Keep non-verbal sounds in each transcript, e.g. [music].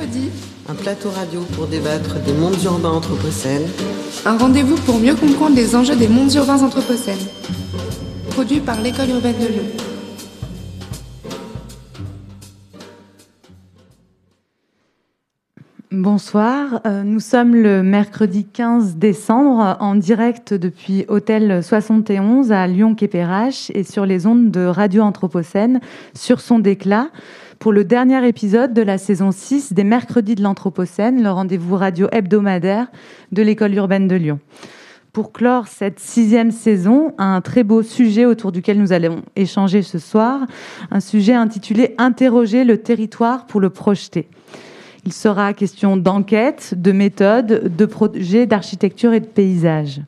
Un plateau radio pour débattre des mondes urbains anthropocènes. Un rendez-vous pour mieux comprendre les enjeux des mondes urbains anthropocènes. Produit par l'École urbaine de Lyon. Bonsoir, euh, nous sommes le mercredi 15 décembre en direct depuis Hôtel 71 à Lyon-Quépérache et sur les ondes de Radio Anthropocène sur son déclat pour le dernier épisode de la saison 6 des Mercredis de l'Anthropocène, le rendez-vous radio hebdomadaire de l'école urbaine de Lyon. Pour clore cette sixième saison, un très beau sujet autour duquel nous allons échanger ce soir, un sujet intitulé Interroger le territoire pour le projeter. Il sera question d'enquête, de méthode, de projets d'architecture et de paysage.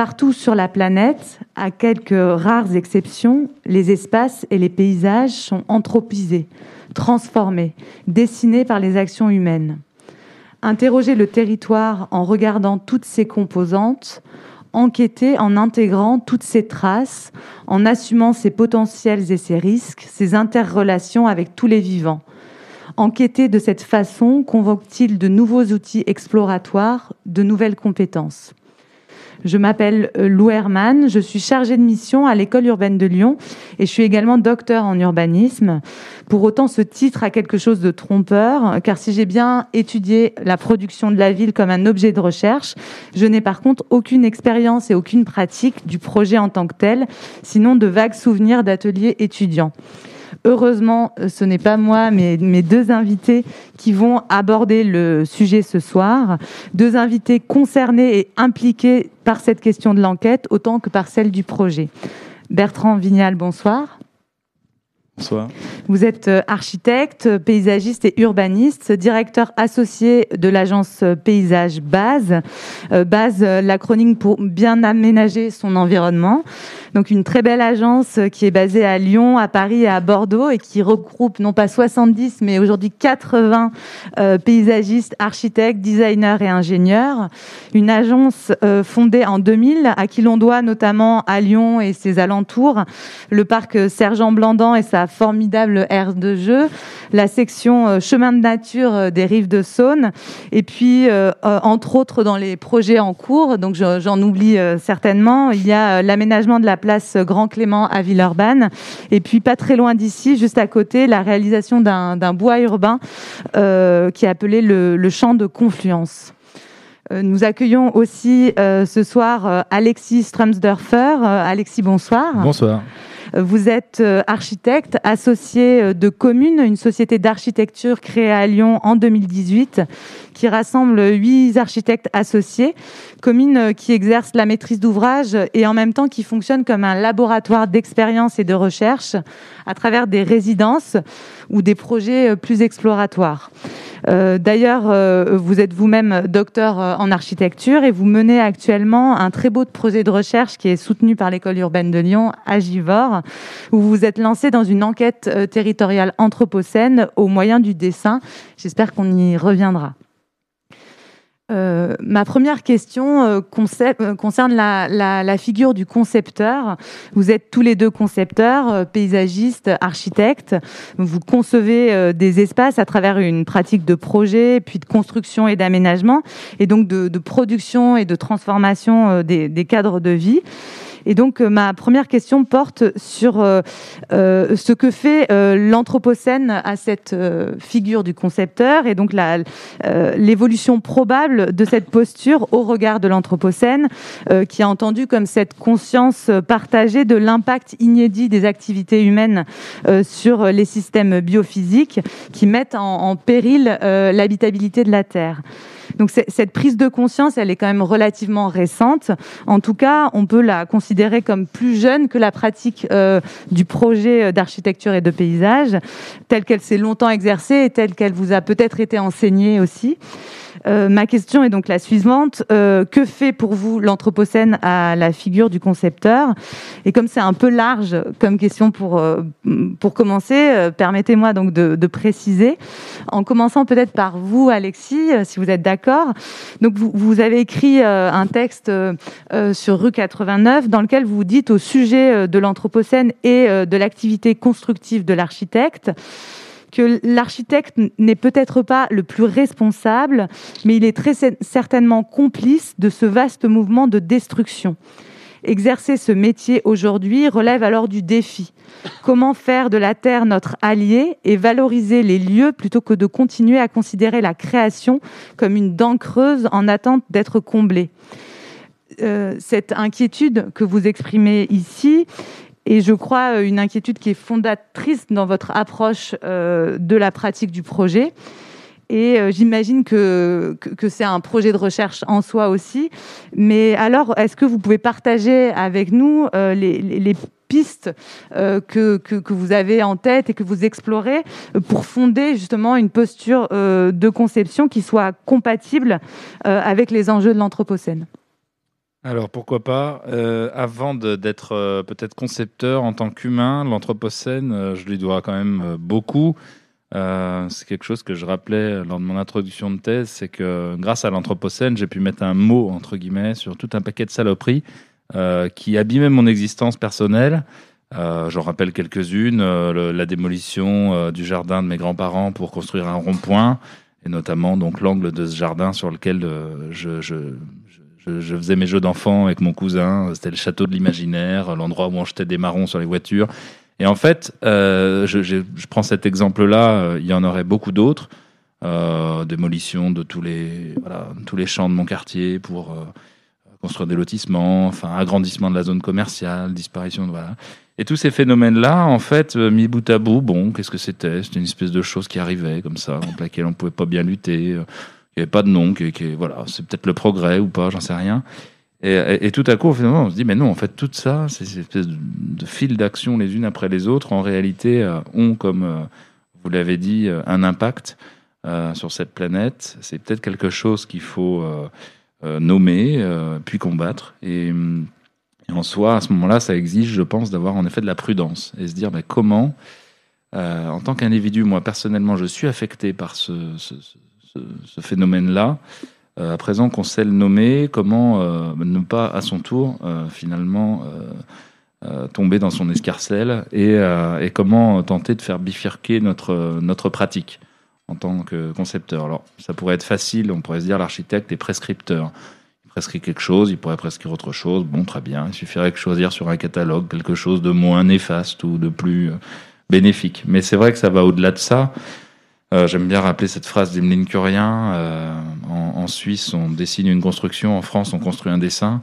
Partout sur la planète, à quelques rares exceptions, les espaces et les paysages sont anthropisés, transformés, dessinés par les actions humaines. Interroger le territoire en regardant toutes ses composantes, enquêter en intégrant toutes ses traces, en assumant ses potentiels et ses risques, ses interrelations avec tous les vivants. Enquêter de cette façon convoque-t-il de nouveaux outils exploratoires, de nouvelles compétences? Je m'appelle euh, Lou Herman, je suis chargée de mission à l'école urbaine de Lyon et je suis également docteur en urbanisme. Pour autant, ce titre a quelque chose de trompeur, car si j'ai bien étudié la production de la ville comme un objet de recherche, je n'ai par contre aucune expérience et aucune pratique du projet en tant que tel, sinon de vagues souvenirs d'ateliers étudiants. Heureusement, ce n'est pas moi, mais mes deux invités qui vont aborder le sujet ce soir. Deux invités concernés et impliqués par cette question de l'enquête autant que par celle du projet. Bertrand Vignal, bonsoir. Bonsoir. Vous êtes euh, architecte, paysagiste et urbaniste, directeur associé de l'agence Paysage Base. Euh, Base, euh, l'acronyme pour bien aménager son environnement. Donc une très belle agence qui est basée à Lyon, à Paris et à Bordeaux et qui regroupe non pas 70 mais aujourd'hui 80 euh, paysagistes, architectes, designers et ingénieurs. Une agence euh, fondée en 2000 à qui l'on doit notamment à Lyon et ses alentours le parc Sergent Blandan et sa formidable aire de jeu, la section euh, chemin de nature des rives de Saône et puis entre autres dans les projets en cours, donc j'en oublie certainement, il y a l'aménagement de la place Grand Clément à Villeurbanne. Et puis pas très loin d'ici, juste à côté, la réalisation d'un bois urbain euh, qui est appelé le, champ de confluence. Euh, nous accueillons aussi euh, ce soir Alexis Strumsdorfer. Alexis, bonsoir. Bonsoir. Vous êtes architecte associé de Commune, une société d'architecture créée à Lyon en 2018 qui rassemble huit architectes associés, commune euh, qui exerce la maîtrise d'ouvrage et en même temps qui fonctionne comme un laboratoire d'expérience et de recherche à travers des résidences ou des projets euh, plus exploratoires. Euh, d'ailleurs, vous êtes vous-même docteur en architecture et vous menez actuellement un très beau projet de recherche qui est soutenu par l'école urbaine de Lyon, Agivore, où vous vous êtes lancé dans une enquête territoriale anthropocène au moyen du dessin. J'espère qu'on y reviendra. Euh, ma première question euh, euh, concerne la, figure du concepteur. Vous êtes tous les deux concepteurs, paysagistes, architectes. Vous concevez des espaces à travers une pratique de projet, puis de construction et d'aménagement, et donc de, production et de transformation des cadres de vie. Et donc, euh, ma première question porte sur euh, euh, ce que fait l'Anthropocène à cette figure du concepteur et donc l'évolution probable de cette posture au regard de l'Anthropocène, qui a entendu comme cette conscience partagée de l'impact inédit des activités humaines sur les systèmes biophysiques qui mettent en péril l'habitabilité de la Terre. Donc cette prise de conscience, elle est quand même relativement récente. En tout cas, on peut la considérer comme plus jeune que la pratique euh, du projet d'architecture et de paysage, telle qu'elle s'est longtemps exercée et telle qu'elle vous a peut-être été enseignée aussi. Euh, ma question est donc la suivante. Euh, que fait pour vous l'Anthropocène à la figure du concepteur? Et comme c'est un peu large comme question pour, euh, pour commencer, permettez-moi donc de, préciser, en commençant peut-être par vous, Alexis, si vous êtes d'accord. Donc vous, vous, avez écrit un texte sur rue 89 dans lequel vous dites au sujet de l'Anthropocène et de l'activité constructive de l'architecte que l'architecte n'est peut-être pas le plus responsable, mais il est très certainement complice de ce vaste mouvement de destruction. Exercer ce métier aujourd'hui relève alors du défi. Comment faire de la Terre notre allié et valoriser les lieux plutôt que de continuer à considérer la création comme une dent creuse en attente d'être comblée? Euh, Cette inquiétude que vous exprimez ici et je crois euh, une inquiétude qui est fondatrice dans votre approche euh, de la pratique du projet. Et euh, j'imagine que, c'est un projet de recherche en soi aussi. Mais alors, est-ce que vous pouvez partager avec nous les, pistes que, vous avez en tête et que vous explorez pour fonder justement une posture de conception qui soit compatible avec les enjeux de l'Anthropocène? Alors pourquoi pas euh, Avant d'être euh, peut-être concepteur en tant qu'humain, l'Anthropocène, euh, je lui dois quand même beaucoup. c'est quelque chose que je rappelais lors de mon introduction de thèse, c'est que grâce à l'Anthropocène, j'ai pu mettre un mot entre guillemets sur tout un paquet de saloperies qui abîmaient mon existence personnelle. J'en rappelle quelques-unes la démolition du jardin de mes grands-parents pour construire un rond-point, et notamment donc l'angle de ce jardin sur lequel je, je je, faisais mes jeux d'enfants avec mon cousin. C'était le château de l'imaginaire, l'endroit où on jetait des marrons sur les voitures. Et en fait, euh, je, prends cet exemple-là. Euh, il y en aurait beaucoup d'autres. Euh, démolition de tous les, tous les champs de mon quartier pour construire des lotissements, enfin agrandissement de la zone commerciale, disparition de voilà. Et tous ces phénomènes-là, en fait, mis bout à bout, bon, qu'est-ce que c'était? C'était une espèce de chose qui arrivait comme ça, contre laquelle on pouvait pas bien lutter. Pas de nom, qui, voilà, c'est peut-être le progrès ou pas, j'en sais rien. Et, tout à coup, finalement, on se dit, mais non, en fait, tout ça, ces espèces de, de fils d'action les unes après les autres, en réalité, euh, ont, comme euh, vous l'avez dit, euh, un impact sur cette planète. C'est peut-être quelque chose qu'il faut nommer, puis combattre. Et, en soi, à ce moment-là, ça exige, je pense, d'avoir en effet de la prudence et se dire, mais comment, en tant qu'individu, moi, personnellement, je suis affecté par ce, phénomène-là. Euh, à présent qu'on sait le nommer, comment euh, ne pas à son tour euh, finalement tomber dans son escarcelle et, et, comment tenter de faire bifurquer notre, notre pratique en tant que concepteur. Alors ça pourrait être facile, on pourrait se dire l'architecte est prescripteur. Il prescrit quelque chose, il pourrait prescrire autre chose, bon très bien, il suffirait de choisir sur un catalogue quelque chose de moins néfaste ou de plus bénéfique. Mais c'est vrai que ça va au-delà de ça. Euh, j'aime bien rappeler cette phrase d'Emeline Curien. Euh, en, Suisse, on dessine une construction. En France, on construit un dessin.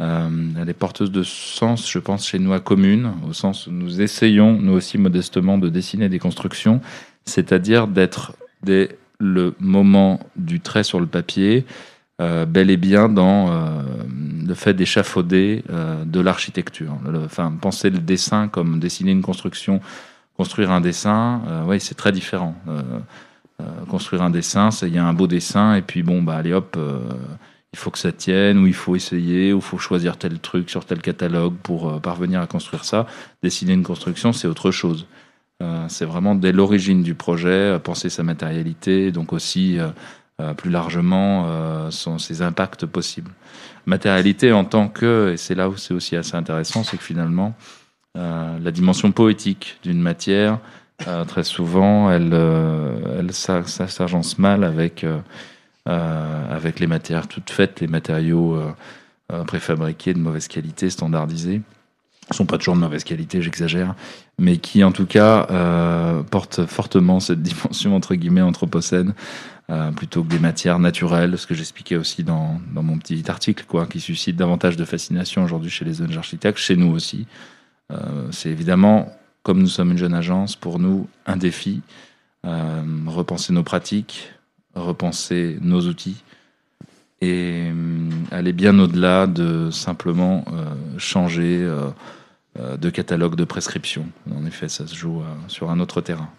Euh, elle est porteuse de sens, je pense, chez nous à commune, au sens où nous essayons, nous aussi modestement, de dessiner des constructions, c'est-à-dire d'être dès le moment du trait sur le papier, bel et bien dans le fait d'échafauder de l'architecture. Enfin, penser le dessin comme dessiner une construction construire un dessin, euh, c'est très différent. Euh, euh, construire un dessin, il y a un beau dessin, et puis bon, bah, allez hop, il faut que ça tienne, ou il faut essayer, ou il faut choisir tel truc sur tel catalogue pour parvenir à construire ça. Dessiner une construction, c'est autre chose. c'est vraiment dès l'origine du projet, penser sa matérialité, donc aussi plus largement ses impacts possibles. Matérialité en tant que, et c'est là où c'est aussi assez intéressant, c'est que finalement, euh, la dimension poétique d'une matière, euh, très souvent, elle, euh, elle s'agence mal avec, avec les matières toutes faites, les matériaux préfabriqués de mauvaise qualité, standardisés sont pas toujours de mauvaise qualité, j'exagère, mais qui en tout cas portent fortement cette dimension entre guillemets anthropocène plutôt que des matières naturelles, ce que j'expliquais aussi dans, dans, mon petit article, quoi, qui suscite davantage de fascination aujourd'hui chez les jeunes architectes, chez nous aussi. Euh, c'est évidemment, comme nous sommes une jeune agence, pour nous un défi. Euh, repenser nos pratiques, repenser nos outils et euh, aller bien au-delà de simplement changer de catalogue de prescription. En effet, ça se joue sur un autre terrain.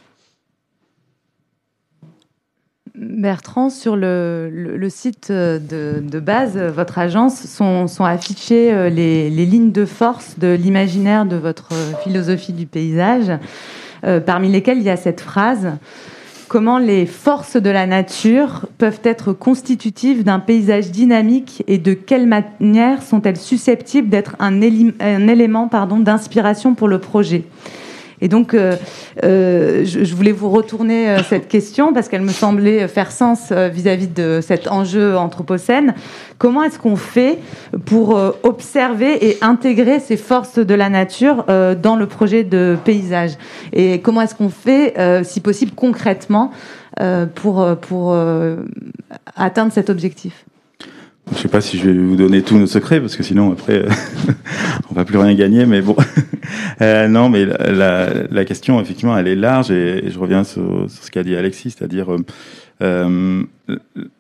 Bertrand, sur le, site de, base, votre agence, sont, affichées euh, les, lignes de force de l'imaginaire de votre philosophie du paysage, euh, parmi lesquelles il y a cette phrase Comment les forces de la nature peuvent être constitutives d'un paysage dynamique et de quelle manière sont-elles susceptibles d'être un, élément d'inspiration pour le projet? Et donc, euh, euh, je, voulais vous retourner euh, cette question parce qu'elle me semblait faire sens vis-à-vis de cet enjeu anthropocène. Comment est-ce qu'on fait pour observer et intégrer ces forces de la nature dans le projet de paysage? Et comment est-ce qu'on fait, si possible, concrètement pour, pour atteindre cet objectif? Je sais pas si je vais vous donner tous nos secrets parce que sinon après [laughs] on va plus rien gagner. Mais bon, [laughs] Euh, non, mais la, question effectivement elle est large et, je reviens sur, ce qu'a dit Alexis, c'est-à-dire euh, euh,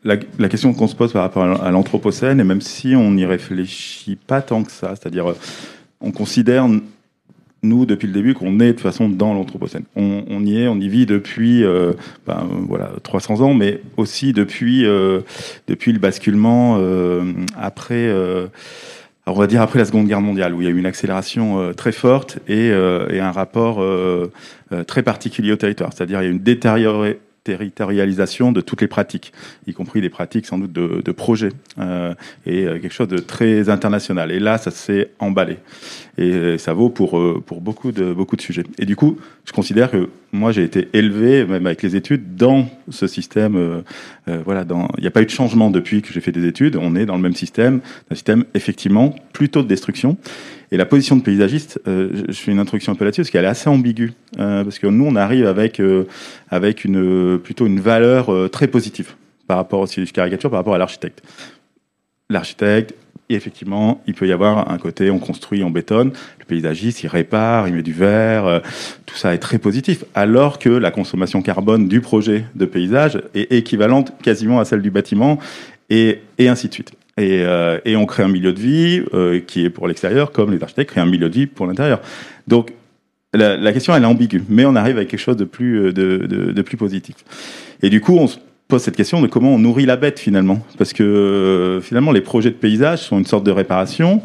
la, la question qu'on se pose par rapport à l'anthropocène et même si on n'y réfléchit pas tant que ça, c'est-à-dire euh, on considère nous, depuis le début, qu'on est de toute façon dans l'anthropocène. On, on y est, on y vit depuis, euh, ben, voilà, 300 ans, mais aussi depuis, euh, depuis le basculement euh, après, euh, on va dire après la Seconde Guerre mondiale, où il y a eu une accélération euh, très forte et, euh, et un rapport très particulier au territoire. C'est-à-dire il y a une détérioré- territorialisation de toutes les pratiques, y compris des pratiques sans doute de, de projet, euh, et euh, quelque chose de très international. Et là, ça s'est emballé. Et euh, ça vaut pour, pour beaucoup, de, beaucoup de sujets. Et du coup, je considère que moi, j'ai été élevé, même avec les études, dans ce système. voilà, il n'y a pas eu de changement depuis que j'ai fait des études. On est dans le même système, un système effectivement plutôt de destruction. Et la position de paysagiste, euh, je- fais une introduction un peu là-dessus, parce qu'elle est assez ambiguë. Euh, parce que nous, on arrive avec, euh, avec une, plutôt une valeur très positive par rapport, je caricature, par rapport à l'architecte. L'architecte, effectivement, il peut y avoir un côté, on construit, on bétonne. Le paysagiste, il répare, il met du verre. tout ça est très positif. Alors que la consommation carbone du projet de paysage est équivalente quasiment à celle du bâtiment, et, et ainsi de suite. Et, euh, et on crée un milieu de vie euh, qui est pour l'extérieur, comme les architectes créent un milieu de vie pour l'intérieur. Donc, la, question, elle est ambiguë, mais on arrive avec quelque chose de plus, euh, de, plus positif. Et du coup, on se pose cette question de comment on nourrit la bête finalement. Parce que finalement, les projets de paysage sont une sorte de réparation.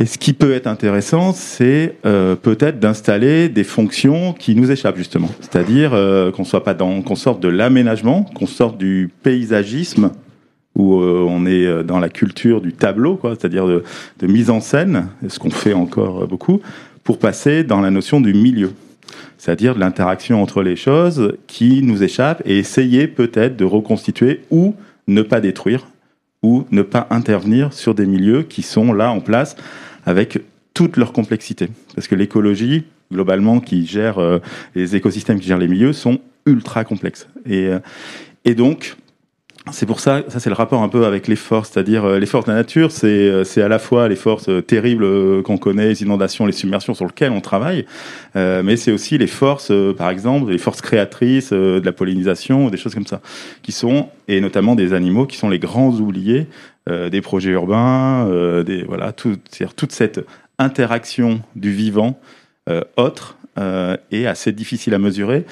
Et ce qui peut être intéressant, c'est peut-être d'installer des fonctions qui nous échappent justement. C'est-à-dire qu'on soit pas dans, qu'on sorte de l'aménagement, qu'on sorte du paysagisme où euh, on est euh, dans la culture du tableau, quoi, c'est-à-dire de, de mise en scène, ce qu'on fait encore euh, beaucoup, pour passer dans la notion du milieu, c'est-à-dire de l'interaction entre les choses qui nous échappent et essayer peut-être de reconstituer ou ne pas détruire ou ne pas intervenir sur des milieux qui sont là en place avec toute leur complexité. Parce que l'écologie, globalement, qui gère les écosystèmes, qui gèrent les milieux, sont ultra complexes. Et, et donc, c'est pour ça, ça c'est le rapport un peu avec les forces, c'est-à-dire euh, les forces de la nature, c'est euh, à la fois les forces euh, terribles qu'on connaît, les inondations, les submersions sur lesquelles on travaille, mais c'est aussi les forces, par exemple, les forces créatrices de la pollinisation, des choses comme ça, qui sont, et notamment des animaux, qui sont les grands oubliés des projets urbains, des, voilà, tout, toute cette interaction du vivant autre est assez difficile à mesurer,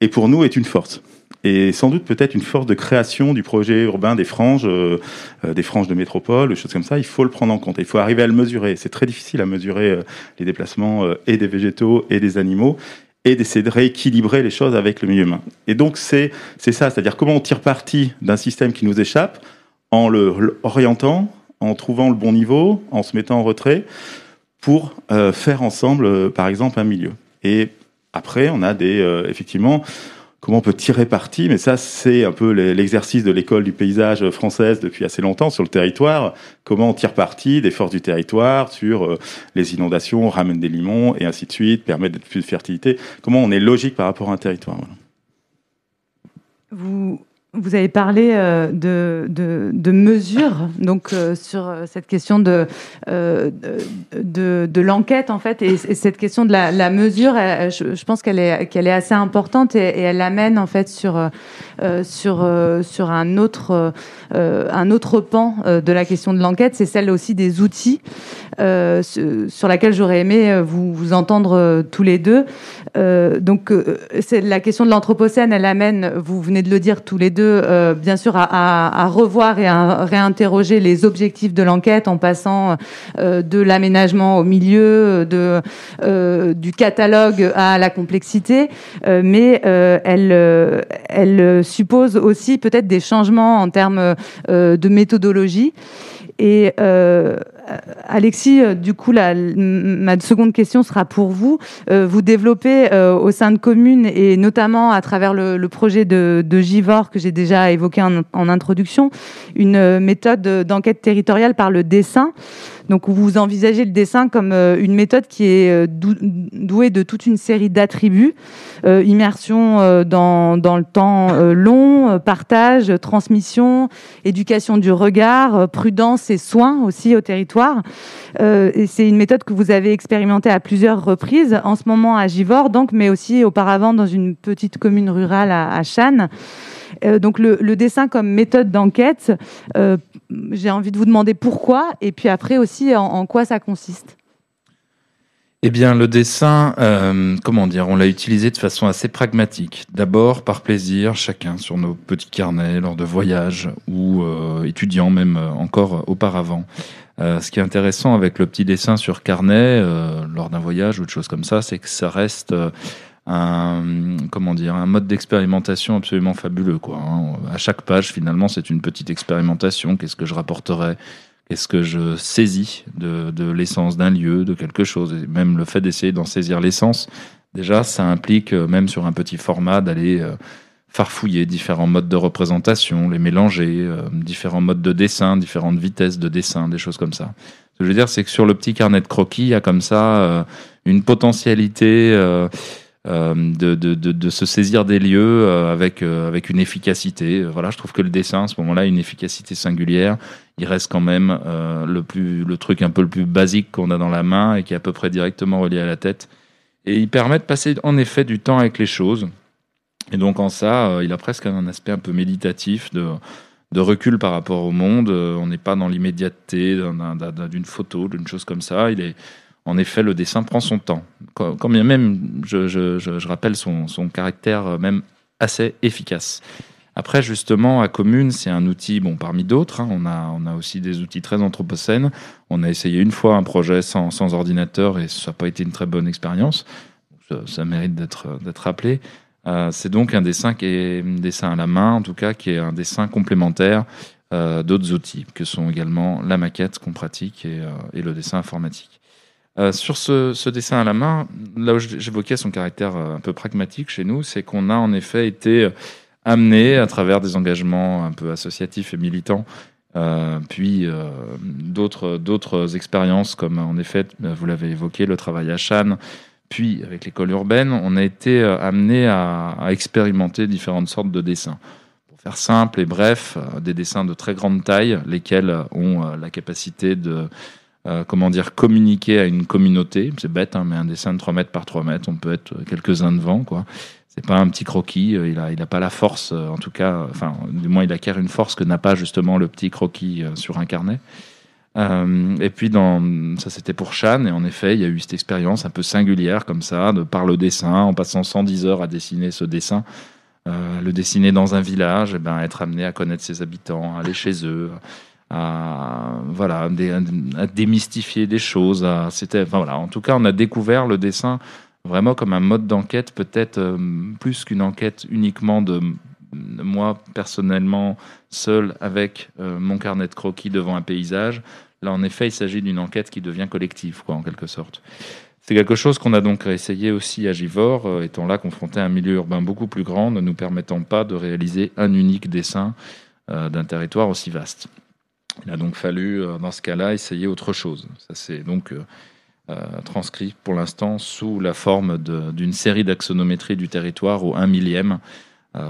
et pour nous est une force et sans doute peut-être une force de création du projet urbain des franges, euh, euh, des franges de métropole, des choses comme ça. Il faut le prendre en compte. Il faut arriver à le mesurer. C'est très difficile à mesurer euh, les déplacements et des végétaux et des animaux et d'essayer de rééquilibrer les choses avec le milieu humain. Et donc c'est c'est ça, c'est-à-dire comment on tire parti d'un système qui nous échappe en le orientant, en trouvant le bon niveau, en se mettant en retrait pour faire ensemble, par exemple, un milieu. Et après, on a des effectivement comment on peut tirer parti, mais ça c'est un peu l'exercice de l'école du paysage française depuis assez longtemps sur le territoire, comment on tire parti des forces du territoire sur euh, les inondations, on ramène des limons et ainsi de suite, permet d'être plus de fertilité, comment on est logique par rapport à un territoire. Vous, vous avez parlé euh, de, de, de mesures, donc euh, sur euh, cette question de, de, de l'enquête en fait, et, et cette question de la, mesure, je, pense qu'elle est, qu'elle est assez importante et, elle amène en fait sur, sur, sur un autre, un autre pan de la question de l'enquête, c'est celle aussi des outils sur laquelle j'aurais aimé vous, vous entendre tous les deux. Donc, c'est la question de l'anthropocène, elle amène, vous venez de le dire tous les deux, euh, bien sûr, à, revoir et à réinterroger les objectifs de l'enquête en passant euh, de l'aménagement au milieu, euh, du catalogue à la complexité, mais elle, suppose aussi peut-être des changements en termes de méthodologie. Et euh, Alexis, du coup, ma seconde question sera pour vous. vous développez au sein de communes et notamment à travers le, projet de, de, Givor que j'ai déjà évoqué en, introduction, une méthode d'enquête territoriale par le dessin. Donc vous envisagez le dessin comme euh, une méthode qui est euh, douée de toute une série d'attributs, euh, immersion dans, le temps long, partage, transmission, éducation du regard, prudence et soins aussi au territoire. et c'est une méthode que vous avez expérimentée à plusieurs reprises, en ce moment à Givors, donc, mais aussi auparavant dans une petite commune rurale à, à Channes. Euh, donc le, dessin comme méthode d'enquête, euh, j'ai envie de vous demander pourquoi et puis après aussi en, quoi ça consiste. Eh bien, le dessin, euh, comment dire, on l'a utilisé de façon assez pragmatique. D'abord par plaisir, chacun sur nos petits carnets lors de voyages ou étudiants même encore auparavant. ce qui est intéressant avec le petit dessin sur carnet lors d'un voyage ou de choses comme ça, c'est que ça reste un comment dire un mode d'expérimentation absolument fabuleux quoi. Hein. À chaque page finalement c'est une petite expérimentation. Qu'est-ce que je rapporterai? Qu'est-ce que je saisis de, de l'essence d'un lieu, de quelque chose? Et même le fait d'essayer d'en saisir l'essence, déjà ça implique euh, même sur un petit format d'aller euh, farfouiller différents modes de représentation, les mélanger, euh, différents modes de dessin, différentes vitesses de dessin, des choses comme ça. Ce que je veux dire, c'est que sur le petit carnet de croquis, il y a comme ça une potentialité euh, de, de, de, se saisir des lieux euh, avec, euh, avec une efficacité. Voilà, je trouve que le dessin, à ce moment-là, a une efficacité singulière. Il reste quand même le, plus, le truc un peu le plus basique qu'on a dans la main et qui est à peu près directement relié à la tête. Et il permet de passer en effet du temps avec les choses. Et donc en ça, il a presque un aspect un peu méditatif de, de recul par rapport au monde. On n'est pas dans l'immédiateté d'une photo, d'une chose comme ça. Il est, en effet, le dessin prend son temps. Quand bien même, je, rappelle son, caractère euh, même assez efficace. Après, justement, à Commune, c'est un outil, bon, parmi d'autres. Hein. on, a, on a aussi des outils très anthropocènes. On a essayé une fois un projet sans, ordinateur et ça n'a pas été une très bonne expérience. Ça, mérite d'être rappelé. Euh, c'est donc un dessin qui est un dessin à la main, en tout cas, qui est un dessin complémentaire euh, d'autres outils, que sont également la maquette qu'on pratique et le dessin informatique. Euh, sur ce, dessin à la main, là où j'évoquais son caractère euh, un peu pragmatique chez nous, c'est qu'on a en effet été euh, amené à travers des engagements un peu associatifs et militants, puis d'autres d'autres expériences comme en effet, vous l'avez évoqué, le travail à Channes, puis avec l'école urbaine, on a été amené à, expérimenter différentes sortes de dessins. Pour faire simple et bref, des dessins de très grande taille, lesquels ont la capacité de euh, comment dire, communiquer à une communauté. C'est bête, hein, mais un dessin de 3 mètres par 3 mètres, on peut être quelques-uns devant, quoi. C'est pas un petit croquis, euh, il a, il a pas la force, euh, en tout cas, enfin, du moins, il acquiert une force que n'a pas justement le petit croquis sur un carnet. et puis, dans, ça c'était pour Chan, et en effet, il y a eu cette expérience un peu singulière comme ça, de par le dessin, en passant 110 heures à dessiner ce dessin, le dessiner dans un village, et ben, être amené à connaître ses habitants, aller chez eux, à, voilà, démystifier des choses. C'était, en tout cas, on a découvert le dessin vraiment comme un mode d'enquête, peut-être euh, plus qu'une enquête uniquement de moi personnellement seul avec euh, mon carnet de croquis devant un paysage. Là, en effet, il s'agit d'une enquête qui devient collective, en quelque sorte. C'est quelque chose qu'on a donc essayé aussi à Givors, euh, étant là confronté à un milieu urbain beaucoup plus grand, ne nous permettant pas de réaliser un unique dessin d'un territoire aussi vaste. Il a donc fallu, euh, dans ce cas-là, essayer autre chose. Ça s'est donc euh, euh, transcrit pour l'instant sous la forme d'une série d'axonométries du territoire au 1 millième.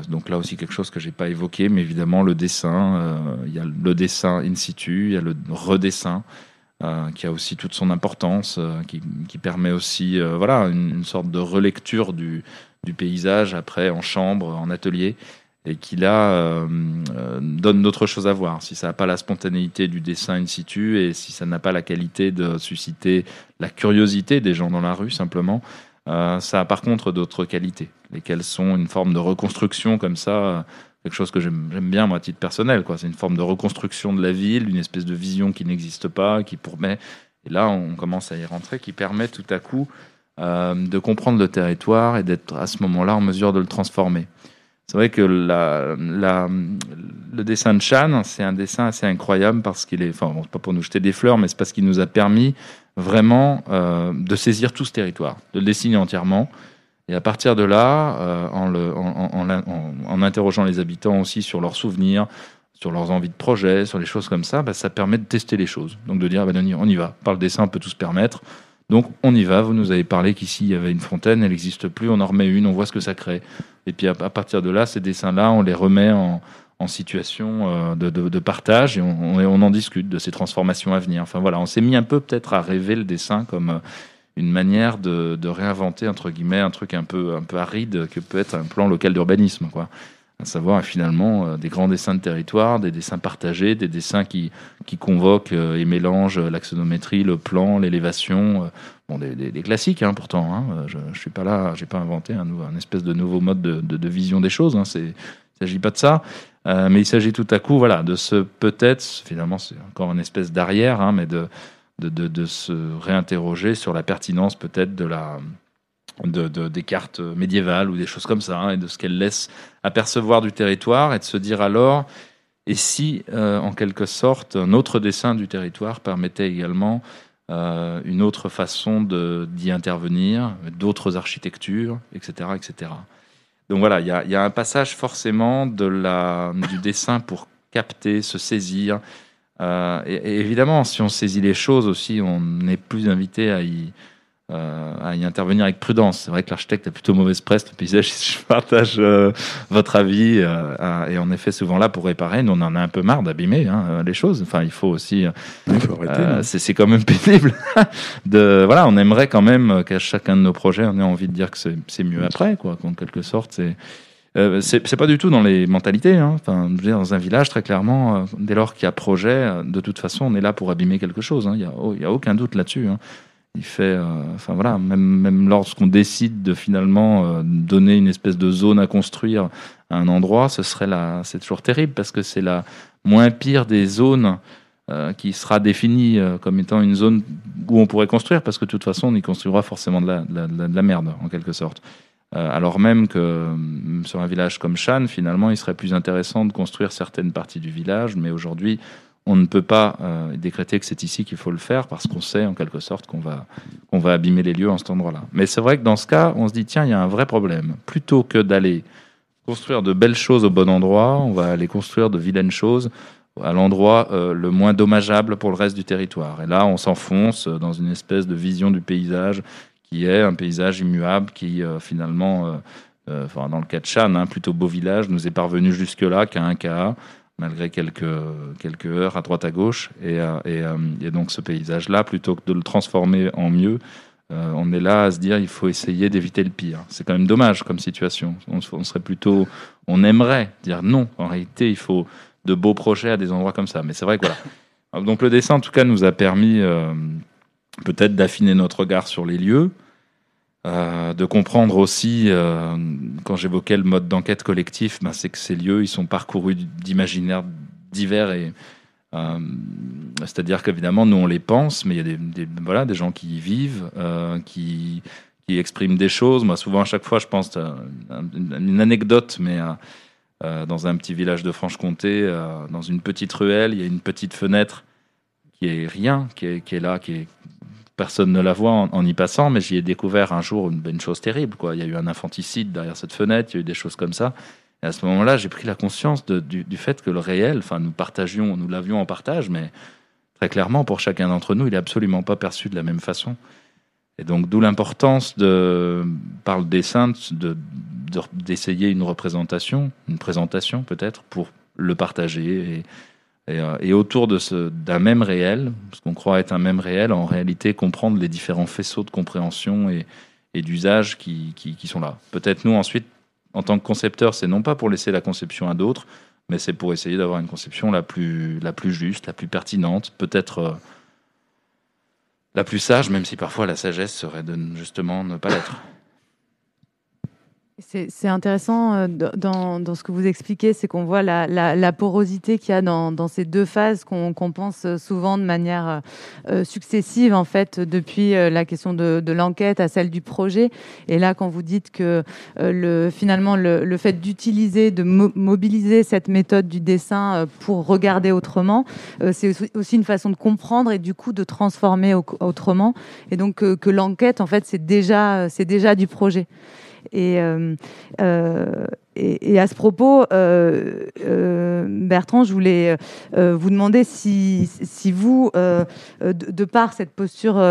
donc là aussi quelque chose que j'ai pas évoqué, mais évidemment le dessin, il y a le dessin in situ, il y a le redessin, qui a aussi toute son importance, qui, permet aussi voilà une, sorte de relecture du, paysage après en chambre, en atelier et qui là euh, euh, donne d'autres choses à voir. Si ça n'a pas la spontanéité du dessin in situ et si ça n'a pas la qualité de susciter la curiosité des gens dans la rue simplement, euh, ça a par contre d'autres qualités, lesquelles sont une forme de reconstruction comme ça, quelque chose que j'aime bien moi à titre personnel. C'est une forme de reconstruction de la ville, une espèce de vision qui n'existe pas, qui permet, et là on commence à y rentrer, qui permet tout à coup de comprendre le territoire et d'être à ce moment-là en mesure de le transformer. C'est vrai que le dessin de Chan, c'est un dessin assez incroyable parce qu'il est, enfin, bon, pas pour nous jeter des fleurs, mais c'est parce qu'il nous a permis vraiment euh, de saisir tout ce territoire, de le dessiner entièrement. Et à partir de là, euh, en, interrogeant les habitants aussi sur leurs souvenirs, sur leurs envies de projet, sur les choses comme ça, bah, ça permet de tester les choses. Donc de dire, bah, on y va. Par le dessin, on peut tout se permettre. Donc on y va. Vous nous avez parlé qu'ici, il y avait une fontaine, elle n'existe plus. On en remet une, on voit ce que ça crée. Et puis à, partir de là, ces dessins-là, on les remet en, situation euh, de, partage et on, on, en discute de ces transformations à venir. Enfin voilà, on s'est mis un peu peut-être à rêver le dessin comme euh, une manière de, de, réinventer entre guillemets un truc un peu un peu aride que peut être un plan local d'urbanisme quoi à savoir finalement euh, des grands dessins de territoire, des dessins partagés, des dessins qui, qui convoquent et mélangent l'axonométrie, le plan, l'élévation, bon, des, des, classiques hein, pourtant. Hein. Je, je suis pas là, j'ai pas inventé un, espèce de nouveau mode de, vision des choses. Hein. Il s'agit pas de ça, euh, mais il s'agit tout à coup, voilà, de se peut-être, finalement, c'est encore une espèce d'arrière, mais de, de, se réinterroger sur la pertinence peut-être de la de, de, des cartes médiévales ou des choses comme ça, hein, et de ce qu'elles laissent apercevoir du territoire, et de se dire alors, et si, euh, en quelque sorte, un autre dessin du territoire permettait également euh, une autre façon d'y intervenir, d'autres architectures, etc., etc. Donc voilà, il y a, y a, un passage forcément de la, du dessin pour capter, se saisir. Euh, et, évidemment, si on saisit les choses aussi, on n'est plus invité à y, euh, à y intervenir avec prudence. C'est vrai que l'architecte a plutôt mauvaise presse, le paysagiste, [laughs] je partage euh, votre avis, euh, et en effet souvent là pour réparer, nous on en a un peu marre d'abîmer hein, les choses. Enfin, il faut aussi, euh, c'est quand même [laughs] pénible. de voilà, on aimerait quand même qu'à chacun de nos projets, on ait envie de dire que c'est mieux après, quoi. En quelque sorte, c'est euh, c'est pas du tout dans les mentalités. Hein. Enfin, je veux dire, dans un village, très clairement, euh, dès lors qu'il y a projet, de toute façon, on est là pour abîmer quelque chose. Hein. Il hein. n'y a, a, aucun doute là-dessus. Hein. Il fait, euh, voilà, même, même lorsqu'on décide de finalement euh, donner une espèce de zone à construire à un endroit, ce serait là, c'est toujours terrible parce que c'est la moins pire des zones euh, qui sera définie comme étant une zone où on pourrait construire parce que de toute façon on y construira forcément de la, de la, de la merde en quelque sorte. Alors même que sur un village comme Chan, finalement, il serait plus intéressant de construire certaines parties du village, mais aujourd'hui, on ne peut pas euh, décréter que c'est ici qu'il faut le faire parce qu'on sait en quelque sorte qu'on va, abîmer les lieux en cet endroit-là. Mais c'est vrai que dans ce cas, on se dit, tiens, il y a un vrai problème. Plutôt que d'aller construire de belles choses au bon endroit, on va aller construire de vilaines choses à l'endroit euh, le moins dommageable pour le reste du territoire. Et là, on s'enfonce dans une espèce de vision du paysage qui est un paysage immuable qui euh, finalement, dans le cas de Chan, hein, plutôt beau village, nous est parvenu jusque-là qu'à un cas malgré quelques, quelques heures à droite à gauche. Et, et, et donc ce paysage-là, plutôt que de le transformer en mieux, euh, on est là à se dire il faut essayer d'éviter le pire. C'est quand même dommage comme situation. On, serait plutôt, on aimerait dire non. En réalité, il faut de beaux projets à des endroits comme ça. Mais c'est vrai que voilà. Donc le dessin, en tout cas, nous a permis euh, peut-être d'affiner notre regard sur les lieux, euh, de comprendre aussi, euh, quand j'évoquais le mode d'enquête collectif, ben, c'est que ces lieux, ils sont parcourus d'imaginaires divers euh, c'est-à-dire qu'évidemment, nous on les pense, mais il y a des, gens qui y vivent, qui, expriment des choses. Moi, souvent, à chaque fois, je pense à une anecdote, mais dans un petit village de Franche-Comté, dans une petite ruelle, il y a une petite fenêtre qui est rien, qui est, qui est là, qui est personne ne la voit en, y passant, mais j'y ai découvert un jour une, chose terrible. Il y a eu un infanticide derrière cette fenêtre, il y a eu des choses comme ça. Et à ce moment-là, j'ai pris la conscience du, fait que le réel, enfin, nous partagions, nous l'avions en partage, mais très clairement, pour chacun d'entre nous, il est absolument pas perçu de la même façon. Et donc, d'où l'importance de, par le dessin, de, d'essayer une représentation, une présentation peut-être, pour le partager et, et, euh, et, autour d'un même réel, ce qu'on croit être un même réel, en réalité comprendre les différents faisceaux de compréhension et, d'usage qui, sont là. Peut-être nous ensuite, en tant que concepteur, c'est non pas pour laisser la conception à d'autres, mais c'est pour essayer d'avoir une conception la plus, la plus juste, la plus pertinente, peut-être euh, la plus sage, même si parfois la sagesse serait de justement ne pas l'être. C'est intéressant euh, dans, ce que vous expliquez, c'est qu'on voit la, porosité qu'il y a dans, ces deux phases qu'on pense souvent de manière euh, successive, en fait, depuis euh, la question de, l'enquête à celle du projet. Et là, quand vous dites que le, finalement, le, fait d'utiliser, de mobiliser cette méthode du dessin pour regarder autrement, c'est aussi une façon de comprendre et du coup de transformer autrement. Et donc que l'enquête, en fait, c'est déjà du projet. Euh, euh, et, et, à ce propos, euh, Bertrand, je voulais vous demander si, si vous, de, par cette posture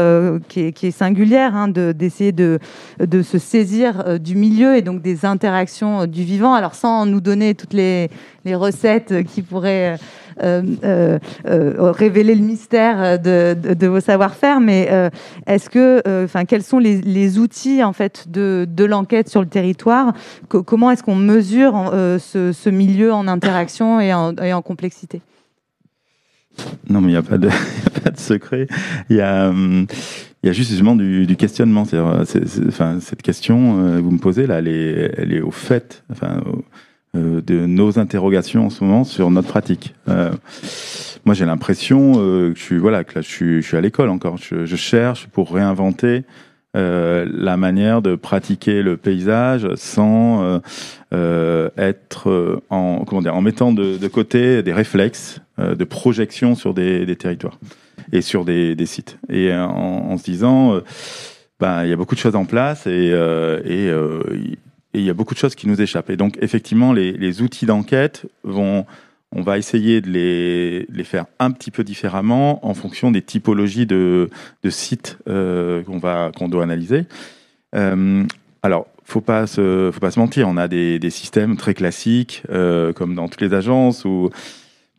qui est, singulière, hein, d'essayer de, de, se saisir du milieu et donc des interactions du vivant, alors sans nous donner toutes les, recettes qui pourraient révéler le mystère de, vos savoir-faire, mais est-ce que, enfin, quels sont les, outils en fait de, l'enquête sur le territoire? Comment est-ce qu'on mesure ce, milieu en interaction et en, complexité? Non, mais il n'y [laughs] a, pas de, secret. Il y a, juste justement du, questionnement. Enfin, cette question que vous me posez là, elle est, elle est au fait, euh, de nos interrogations en ce moment sur notre pratique. Euh, moi, j'ai l'impression euh, que je suis voilà que là, je suis, je suis à l'école encore. Je, je, cherche pour réinventer euh, la manière de pratiquer le paysage sans être en comment dire en mettant de, de côté des réflexes de projection sur des, des, territoires et sur des, des sites et en, en, se disant ben, il y a beaucoup de choses en place et, et et il y a beaucoup de choses qui nous échappent. Et donc, effectivement, les, les outils d'enquête vont, on va essayer de les, les, faire un petit peu différemment en fonction des typologies de, de sites euh, qu'on va, doit analyser. Euh, alors, faut pas se, faut pas se mentir. On a des, des systèmes très classiques, euh, comme dans toutes les agences, où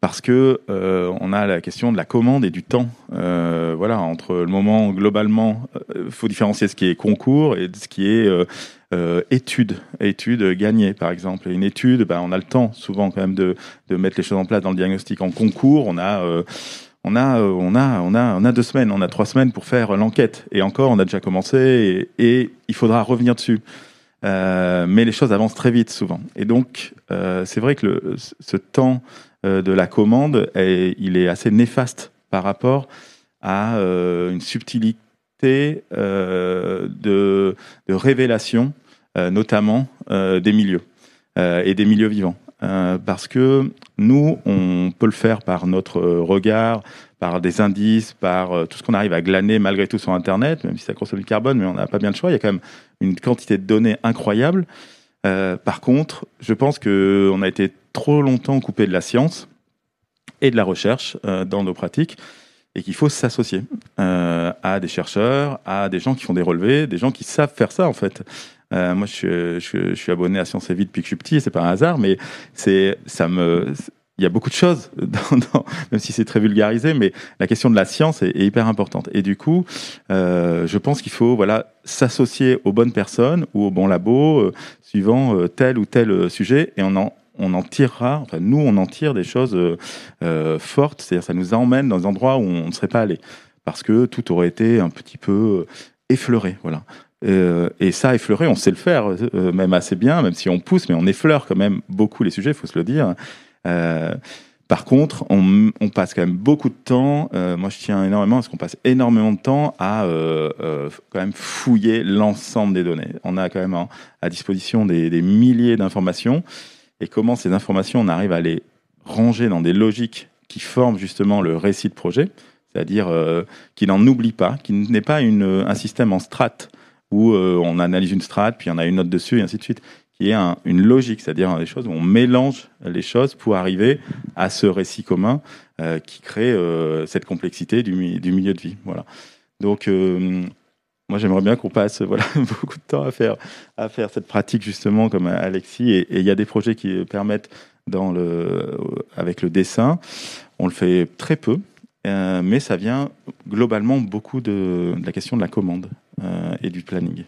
parce que on a la question de la commande et du temps. Voilà, entre le moment globalement, il faut différencier ce qui est concours et ce qui est euh, étude, étude gagnée par exemple. Une étude, ben, on a le temps souvent quand même de, de mettre les choses en place dans le diagnostic. En concours, on a on a, on a, on a, on a deux semaines, on a trois semaines pour faire l'enquête. Et encore, on a déjà commencé et, il faudra revenir dessus. Euh, mais les choses avancent très vite souvent. Et donc, euh, c'est vrai que le, ce temps euh, de la commande, est, il est assez néfaste par rapport à euh, une subtilité euh, de, de, révélation, notamment des milieux et des milieux vivants. parce que nous, on peut le faire par notre regard, par des indices, par tout ce qu'on arrive à glaner malgré tout sur Internet, même si ça consomme du carbone, mais on n'a pas bien le choix. Il y a quand même une quantité de données incroyable. Euh, par contre, je pense qu'on a été trop longtemps coupé de la science et de la recherche euh, dans nos pratiques et qu'il faut s'associer euh, à des chercheurs, à des gens qui font des relevés, des gens qui savent faire ça en fait. Euh, moi, je, suis abonné à Science et Vie depuis que je suis petit, c'est pas un hasard, mais c'est ça me il y a beaucoup de choses, [laughs] même si c'est très vulgarisé, mais la question de la science est, hyper importante. Et du coup, euh, je pense qu'il faut voilà s'associer aux bonnes personnes ou aux bons labos, euh, suivant tel ou tel sujet, et on en on en tirera, enfin nous on en tire des choses fortes, c'est-à-dire ça nous emmène dans des endroits où on ne serait pas allé, parce que tout aurait été un petit peu effleuré, voilà. Euh, et ça, effleuré, on sait le faire, euh, même assez bien, même si on pousse, mais on effleure quand même beaucoup les sujets, il faut se le dire. Euh, par contre, on, passe quand même beaucoup de temps. Moi, je tiens énormément parce qu'on passe énormément de temps à quand même fouiller l'ensemble des données. On a quand même à disposition des, milliers d'informations. Et comment ces informations, on arrive à les ranger dans des logiques qui forment justement le récit de projet, c'est-à-dire euh, qui n'en oublie pas, qui n'est pas un système en strate où euh, on analyse une strate, puis on a une note dessus, et ainsi de suite qui est un, une logique, c'est-à-dire des choses où on mélange les choses pour arriver à ce récit commun euh, qui crée euh, cette complexité du, milieu de vie. Voilà. Donc, moi, j'aimerais bien qu'on passe [laughs] beaucoup de temps à faire, cette pratique, justement, comme Alexis. Et il y a des projets qui permettent, avec le dessin, on le fait très peu, mais ça vient globalement beaucoup de, la question de la commande et du planning.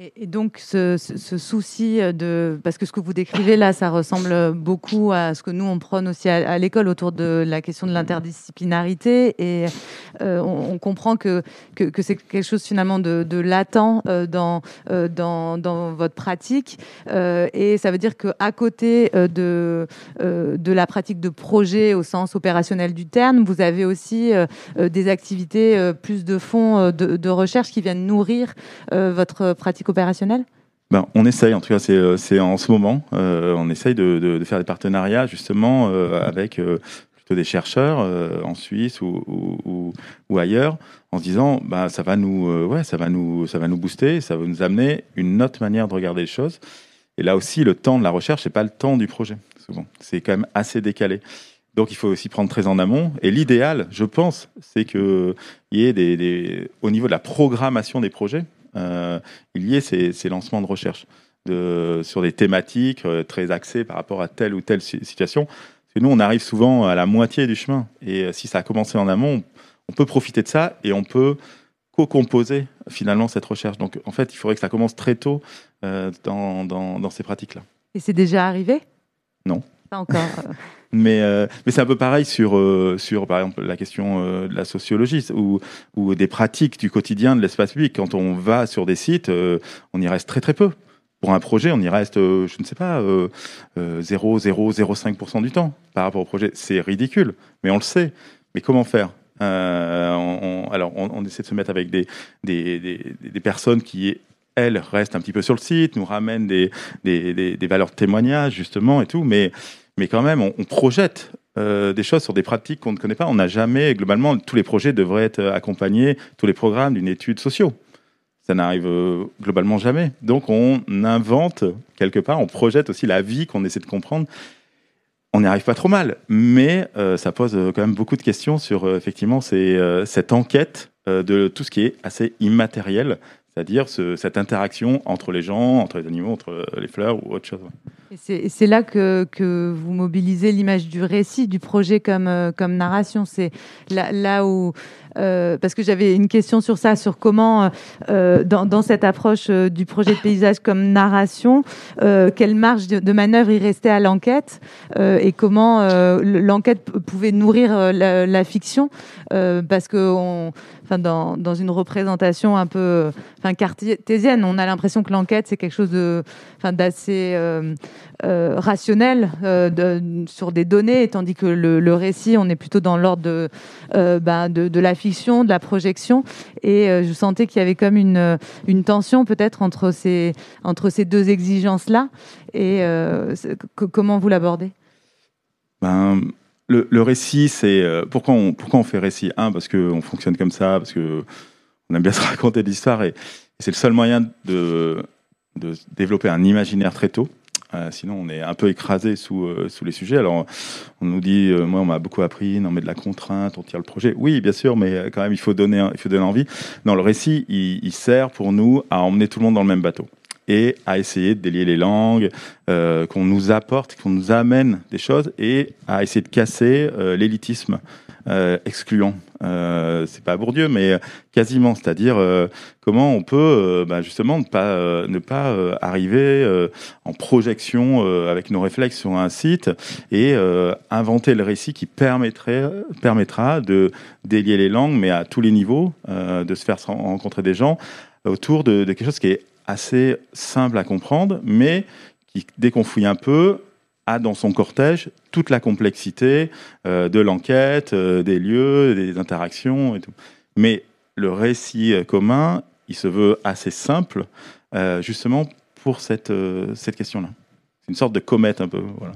Et, donc, ce, souci de. Parce que ce que vous décrivez là, ça ressemble beaucoup à ce que nous, on prône aussi à, l'école autour de la question de l'interdisciplinarité. Et euh, on, comprend que, que, c'est quelque chose finalement de, latent euh, dans, euh, dans, dans, votre pratique. et ça veut dire qu'à côté de, de la pratique de projet au sens opérationnel du terme, vous avez aussi des activités plus de fond de, de recherche qui viennent nourrir votre pratique opérationnel ben, on essaye, en tout cas, c'est euh, en ce moment, euh, on essaye de, faire des partenariats justement euh, avec des chercheurs en Suisse ou, ailleurs, en se disant, bah, ça va nous, ouais, ça va nous, ça va nous booster, ça va nous amener une autre manière de regarder les choses. Et là aussi, le temps de la recherche, c'est pas le temps du projet. Souvent, c'est quand même assez décalé. Donc, il faut aussi prendre très en amont. Et l'idéal, je pense, c'est qu'il y ait au niveau de la programmation des projets, il y ait ces, lancements de recherche de, sur des thématiques euh, très axées par rapport à telle ou telle situation. Parce que nous, on arrive souvent à la moitié du chemin. Et euh, si ça a commencé en amont, on peut profiter de ça et on peut co-composer finalement cette recherche. Donc en fait, il faudrait que ça commence très tôt dans, dans, ces pratiques-là. Et c'est déjà arrivé? Non. Encore. [laughs] Mais, euh, mais c'est un peu pareil sur, euh, sur, par exemple, la question euh, de la sociologie ou, ou des pratiques du quotidien de l'espace public. Quand on va sur des sites, on y reste très très peu. Pour un projet, on y reste, je ne sais pas, 0,005% du temps par rapport au projet. C'est ridicule, mais on le sait. Mais comment faire? Alors, on, on, essaie de se mettre avec des, des, des, des personnes qui elles restent un petit peu sur le site, nous ramènent des, valeurs de témoignage, justement, et tout, mais quand même, on, projette euh, des choses sur des pratiques qu'on ne connaît pas. On n'a jamais, globalement, tous les projets devraient être accompagnés, tous les programmes d'une étude sociale. Ça n'arrive euh, globalement jamais. Donc on invente quelque part, on projette aussi la vie qu'on essaie de comprendre. On n'y arrive pas trop mal, mais euh, ça pose quand même beaucoup de questions sur effectivement cette enquête de tout ce qui est assez immatériel, c'est-à-dire cette interaction entre les gens, entre les animaux, entre les fleurs ou autre chose. C'est là que, que, vous mobilisez l'image du récit, du projet comme, euh, comme narration. C'est là, là, où euh, parce que j'avais une question sur ça, sur comment, euh, dans, dans, cette approche du projet de paysage comme narration, quelle marge de, manœuvre il restait à l'enquête et comment l'enquête pouvait nourrir la, fiction, parce que dans, une représentation un peu cartésienne, on a l'impression que l'enquête c'est quelque chose de, d'assez euh, rationnel euh, sur des données, tandis que le, récit, on est plutôt dans l'ordre euh, ben, de, de, la fiction, de la projection. Et je sentais qu'il y avait comme une, une tension peut-être entre ces, entre ces deux exigences-là. Et comment vous l'abordez? Ben, le, récit, c'est pourquoi on, pourquoi on fait récit? Un, parce qu'on fonctionne comme ça, parce que on aime bien [laughs] se raconter de l'histoire et, c'est le seul moyen de, de développer un imaginaire très tôt. Euh, sinon, on est un peu écrasé sous, euh, sous les sujets. Alors, on nous dit, euh, moi, on m'a beaucoup appris, non, mais de la contrainte, on tire le projet. Oui, bien sûr, mais quand même, il faut donner, il faut donner envie. Non, le récit, il, sert pour nous à emmener tout le monde dans le même bateau et à essayer de délier les langues, qu'on nous apporte, qu'on nous amène des choses et à essayer de casser l'élitisme euh, excluant. Euh, c'est pas Bourdieu, mais quasiment. C'est-à-dire euh, comment on peut bah, justement ne pas ne pas arriver en projection avec nos réflexes sur un site et inventer le récit qui permettrait permettra de délier les langues, mais à tous les niveaux, de se faire rencontrer des gens autour de, de quelque chose qui est assez simple à comprendre, mais qui, dès qu'on fouille un peu, a dans son cortège toute la complexité euh, de l'enquête, euh, des lieux, des interactions et tout. Mais le récit euh, commun, il se veut assez simple, justement pour cette, cette question-là. C'est une sorte de comète un peu. Voilà.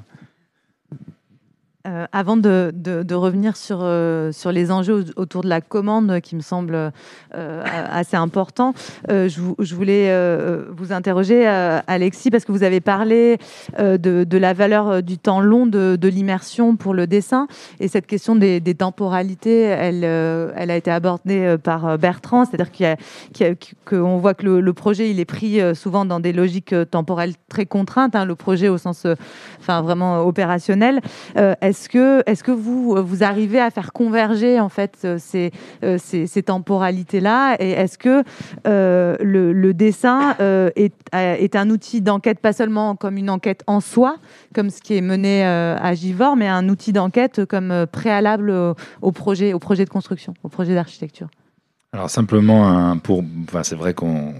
Euh, avant de, de, revenir sur, euh, sur les enjeux autour de la commande, qui me semble euh, assez important, je, je, voulais vous interroger, Alexis, parce que vous avez parlé de, de, la valeur du temps long de, l'immersion pour le dessin, et cette question des, temporalités, elle, elle a été abordée par Bertrand, c'est-à-dire qu'on voit que le, projet, il est pris souvent dans des logiques temporelles très contraintes, hein, le projet au sens enfin, vraiment opérationnel. Est-ce que, est-ce que vous, vous arrivez à faire converger en fait ces, ces, ces temporalités-là Et est-ce que le, dessin est, est un outil d'enquête, pas seulement comme une enquête en soi, comme ce qui est mené à Givor, mais un outil d'enquête comme préalable au projet, au projet de construction, au projet d'architecture? Alors simplement, pour, enfin, c'est vrai qu'on,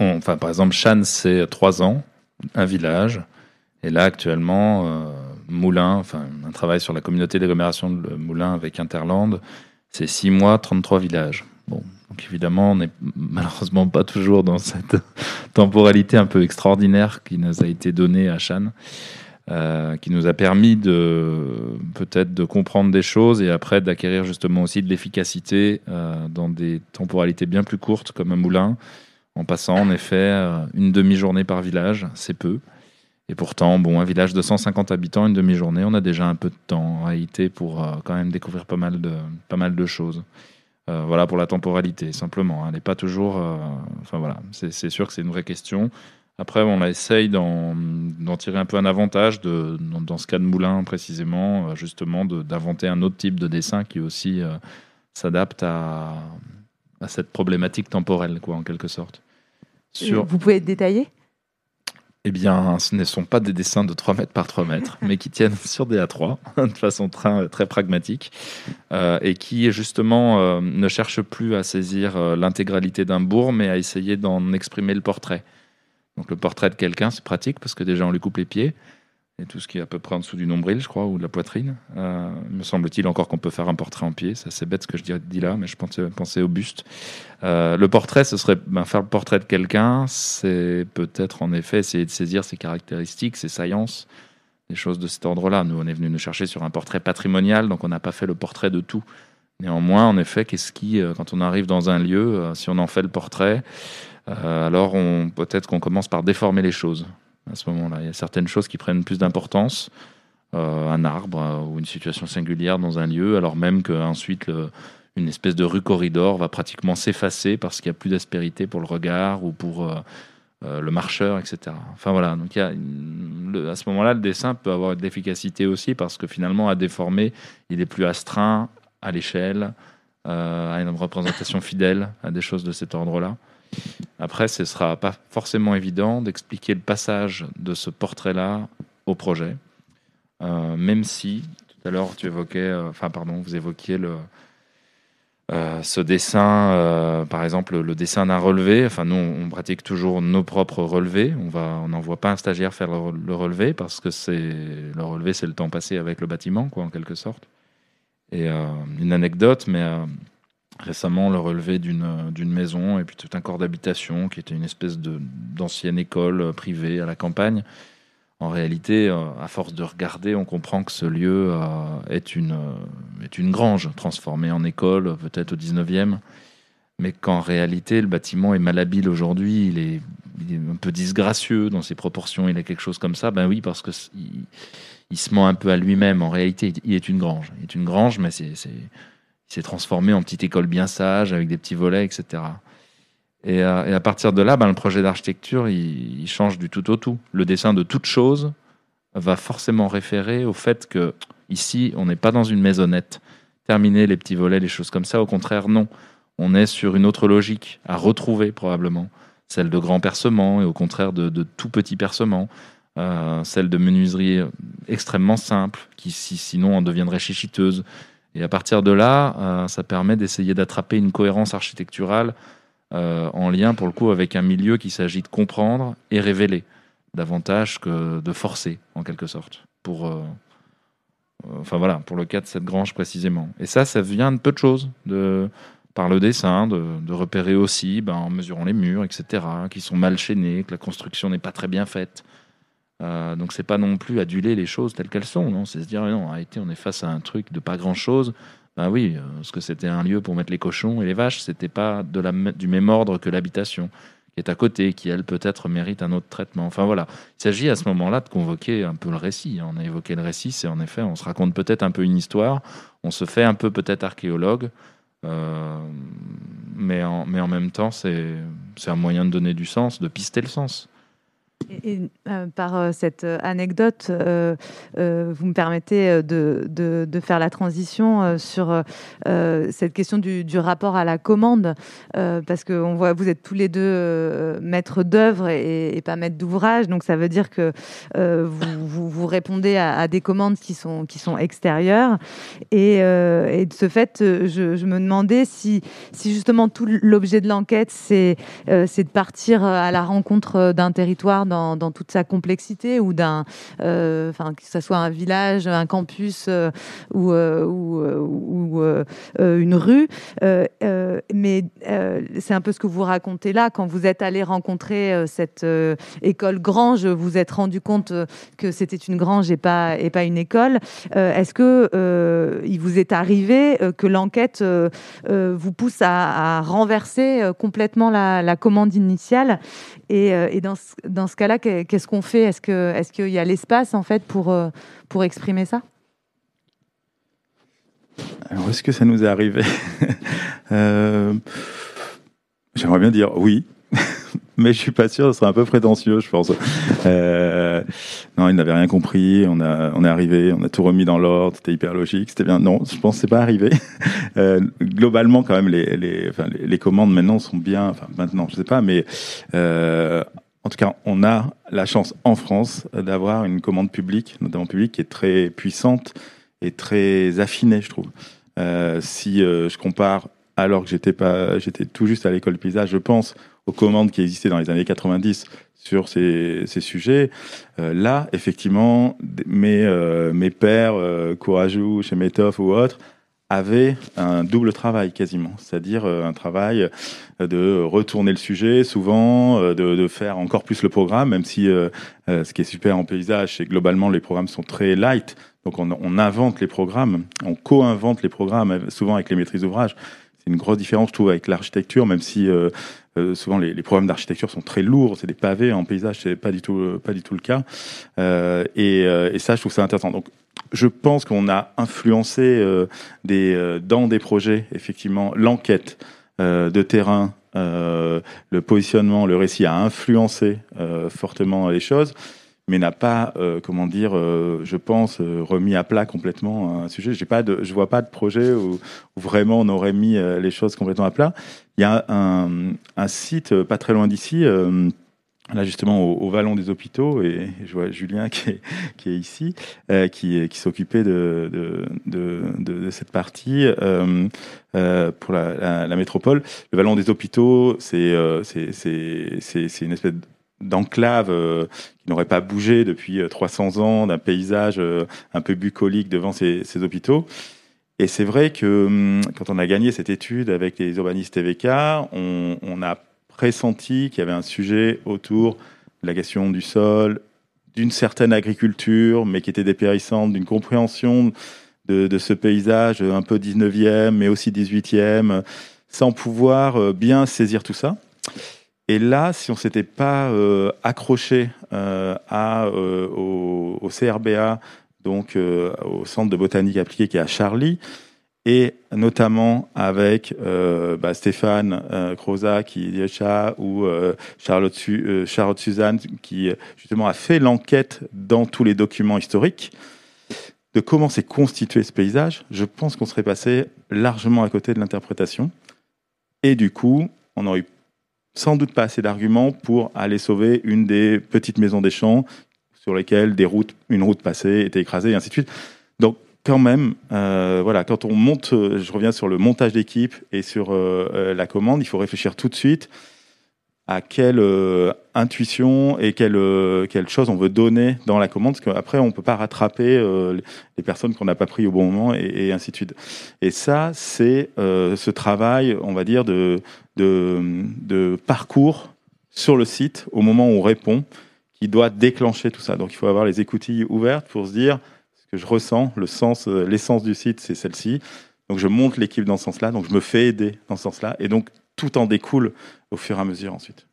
enfin, par exemple, Chan, c'est trois ans, un village, et là actuellement, euh, Moulin, enfin, un travail sur la communauté d'agglomération de Moulin avec Interland, c'est six mois, 33 villages. Bon, donc évidemment, on n'est [laughs] malheureusement pas toujours dans cette [laughs] temporalité un peu extraordinaire qui nous a été donnée à Chan. Euh, qui nous a permis de peut-être de comprendre des choses et après d'acquérir justement aussi de l'efficacité euh, dans des temporalités bien plus courtes comme un moulin, en passant en effet euh, une demi-journée par village, c'est peu. Et pourtant, bon, un village de 150 habitants, une demi-journée, on a déjà un peu de temps en réalité pour quand même découvrir pas mal de, pas mal de choses. voilà pour la temporalité, simplement. Elle n'est pas toujours. enfin voilà, c'est sûr que c'est une vraie question. Après, on essaye d'en tirer un peu un avantage, de, dans, ce cas de Moulin précisément, euh, justement, d'inventer un autre type de dessin qui aussi euh, s'adapte à, à, cette problématique temporelle, quoi, en quelque sorte. Sur... Vous pouvez détailler eh bien, ce ne sont pas des dessins de 3 mètres par 3 mètres, [laughs] mais qui tiennent sur des A3 [laughs] de façon très, très pragmatique euh, et qui, justement, ne cherchent plus à saisir l'intégralité d'un bourg, mais à essayer d'en exprimer le portrait. Donc le portrait de quelqu'un, c'est pratique parce que déjà on lui coupe les pieds et tout ce qui est à peu près en dessous du nombril, je crois, ou de la poitrine. Euh, me semble-t-il encore qu'on peut faire un portrait en pied. C'est bête ce que je dis là, mais je pensais, penser au buste. Euh, le portrait, ce serait ben, faire le portrait de quelqu'un, c'est peut-être en effet essayer de saisir ses caractéristiques, ses saillances, des choses de cet ordre-là. Nous, on est venu nous chercher sur un portrait patrimonial, donc on n'a pas fait le portrait de tout. Néanmoins, en effet, qu'est-ce qui, euh, quand on arrive dans un lieu, si on en fait le portrait, euh, alors peut-être qu'on commence par déformer les choses à ce moment-là. Il y a certaines choses qui prennent plus d'importance, euh, un arbre euh, ou une situation singulière dans un lieu, alors même qu'ensuite une espèce de rue corridor va pratiquement s'effacer parce qu'il n'y a plus d'aspérité pour le regard ou pour le marcheur, etc. Enfin voilà, donc à ce moment-là, le dessin peut avoir de l'efficacité aussi parce que finalement, à déformer, il est plus astreint à l'échelle, à une représentation fidèle, à des choses de cet ordre-là. Après, ce ne sera pas forcément évident d'expliquer le passage de ce portrait-là au projet, euh, même si tout à l'heure tu évoquais, euh, enfin pardon, vous évoquiez le, euh, ce dessin, par exemple le dessin d'un relevé. Enfin, nous, on pratique toujours nos propres relevés. On va, on n'envoie pas un stagiaire faire le, relevé parce que c'est le relevé, c'est le temps passé avec le bâtiment, quoi, en quelque sorte. Et une anecdote, mais récemment le relevé d'une maison et puis tout un corps d'habitation qui était une espèce d'ancienne école euh, privée à la campagne. En réalité, euh, à force de regarder, on comprend que ce lieu euh, est, une, est une grange transformée en école, peut-être au 19e, mais qu'en réalité, le bâtiment est malhabile aujourd'hui, il est, un peu disgracieux dans ses proportions, il a quelque chose comme ça. Ben oui, parce que il, se ment un peu à lui-même. En réalité, il est une grange. Il est une grange, mais c'est il s'est transformé en petite école bien sage, avec des petits volets, etc. Et, euh, et à partir de là, ben, le projet d'architecture, il, change du tout au tout. Le dessin de toute chose va forcément référer au fait que ici, on n'est pas dans une maisonnette. Terminer les petits volets, les choses comme ça. Au contraire, non. On est sur une autre logique à retrouver probablement, celle de grands percements et au contraire de, de tout petits percements. Euh, celle de menuiserie extrêmement simple, qui sinon en deviendrait chichiteuse, et à partir de là, euh, ça permet d'essayer d'attraper une cohérence architecturale euh, en lien, pour le coup, avec un milieu qu'il s'agit de comprendre et révéler, davantage que de forcer, en quelque sorte, pour, euh, enfin voilà, pour le cas de cette grange précisément. Et ça, ça vient de peu de choses, de, par le dessin, de, repérer aussi, ben, en mesurant les murs, etc., qui sont mal chaînés, que la construction n'est pas très bien faite. Euh, donc c'est pas non plus aduler les choses telles qu'elles sont, non, c'est se dire non, en réalité on est face à un truc de pas grand chose. Ben oui, euh, parce que c'était un lieu pour mettre les cochons et les vaches, c'était pas de la, du même ordre que l'habitation qui est à côté, qui elle peut-être mérite un autre traitement. Enfin voilà, il s'agit à ce moment-là de convoquer un peu le récit. On a évoqué le récit, c'est en effet, on se raconte peut-être un peu une histoire, on se fait un peu peut-être archéologue, euh, mais, en, mais en même temps c'est un moyen de donner du sens, de pister le sens. Et, euh, par euh, cette euh, anecdote, vous me permettez de, de, faire la transition sur cette question du, rapport à la commande, parce que on voit, vous êtes tous les deux maîtres d'œuvre et, pas maîtres d'ouvrage, donc ça veut dire que vous, vous, répondez à, des commandes qui sont, qui sont extérieures. Et, et de ce fait, je, je, me demandais si, si justement tout l'objet de l'enquête, c'est c'est de partir à la rencontre d'un territoire dans dans, toute sa complexité ou d'un, euh, enfin que ce soit un village, un campus euh, ou, euh, ou, une rue. mais c'est un peu ce que vous racontez là quand vous êtes allé rencontrer cette école grange, vous êtes rendu compte que c'était une grange et pas et pas une école. Est-ce que il vous est arrivé que l'enquête vous pousse à, renverser complètement la, commande initiale? Et, dans, dans ce cas là qu'est-ce qu'on fait? Est-ce qu'il est qu'il y a l'espace en fait pour, euh, pour exprimer ça? Alors, est-ce que ça nous est arrivé? [laughs] Euh, J'aimerais bien dire oui, [laughs] mais je suis pas sûr, ce serait un peu prétentieux, je pense. Euh, non, il n'avait rien compris. On a, on est arrivé, on a tout remis dans l'ordre. C'était hyper logique, c'était bien. Non, je pense que c'est pas arrivé. [laughs] Globalement, quand même, les, les, les, commandes maintenant sont bien. Enfin, maintenant, je sais pas, mais en tout cas, on a la chance en France d'avoir une commande publique, notamment publique, qui est très puissante et très affinée, je trouve. Euh, si euh, je compare, alors que j'étais pas, j'étais tout juste à l'école paysage, je pense aux commandes qui existaient dans les années 90 sur ces, sujets. Euh, là, effectivement, mes, mes pères courageux chez Metoff ou autres avait un double travail quasiment, c'est-à-dire euh, un travail de retourner le sujet souvent, euh, de, de, faire encore plus le programme, même si euh, ce qui est super en paysage, c'est globalement les programmes sont très light, donc on, on invente les programmes, on co-invente les programmes, souvent avec les maîtrises d'ouvrage. C'est une grosse différence, je trouve, avec l'architecture, même si souvent les, les programmes d'architecture sont très lourds, c'est des pavés en paysage, c'est pas du tout pas du tout le cas. et, et ça, je trouve ça intéressant. Donc je pense qu'on a influencé euh, des, euh, dans des projets, effectivement, l'enquête euh, de terrain, le positionnement, le récit a influencé fortement les choses, mais n'a pas, comment dire, je pense, remis à plat complètement un sujet. J'ai pas de, je vois pas de projet où, vraiment on aurait mis les choses complètement à plat. Il y a un, un site pas très loin d'ici là justement au, Vallon des Hôpitaux, et je vois Julien qui est, qui est ici, euh, qui, qui s'occupait de, de, de, de, cette partie euh, euh, pour la, la, métropole. Le Vallon des Hôpitaux, c'est euh, c'est une espèce d'enclave euh, qui n'aurait pas bougé depuis 300 ans, d'un paysage un peu bucolique devant ces, ces hôpitaux. Et c'est vrai que hum, quand on a gagné cette étude avec les urbanistes TVK, on, on a pressenti qu'il y avait un sujet autour de la question du sol, d'une certaine agriculture, mais qui était dépérissante, d'une compréhension de, ce paysage un peu 19e, mais aussi 18e, sans pouvoir euh, bien saisir tout ça. Et là, si on s'était pas euh, accroché euh, à, au, au, CRBA, donc au Centre de botanique appliquée qui est à Charlie, et notamment avec euh, bah, Stéphane euh, Croza qui est ou euh, Charlotte, euh, Charlotte Suzanne qui justement a fait l'enquête dans tous les documents historiques de comment s'est constitué ce paysage, je pense qu'on serait passé largement à côté de l'interprétation. Et du coup, on n'aurait sans doute pas assez d'arguments pour aller sauver une des petites maisons des champs sur lesquelles des routes, une route passée était écrasée, et ainsi de suite. Quand même, euh, voilà, quand on monte, euh, je reviens sur le montage d'équipe et sur euh, la commande, il faut réfléchir tout de suite à quelle intuition et quelle, quelle chose on veut donner dans la commande, parce qu'après, on ne peut pas rattraper les personnes qu'on n'a pas pris au bon moment et, ainsi de suite. Et ça, c'est ce travail, on va dire, de, de, de parcours sur le site au moment où on répond, qui doit déclencher tout ça. Donc, il faut avoir les écoutilles ouvertes pour se dire, que je ressens, le sens, euh, l'essence du site, c'est celle-ci. Donc je monte l'équipe dans ce sens-là, donc je me fais aider dans ce sens-là, et donc tout en découle au fur et à mesure ensuite.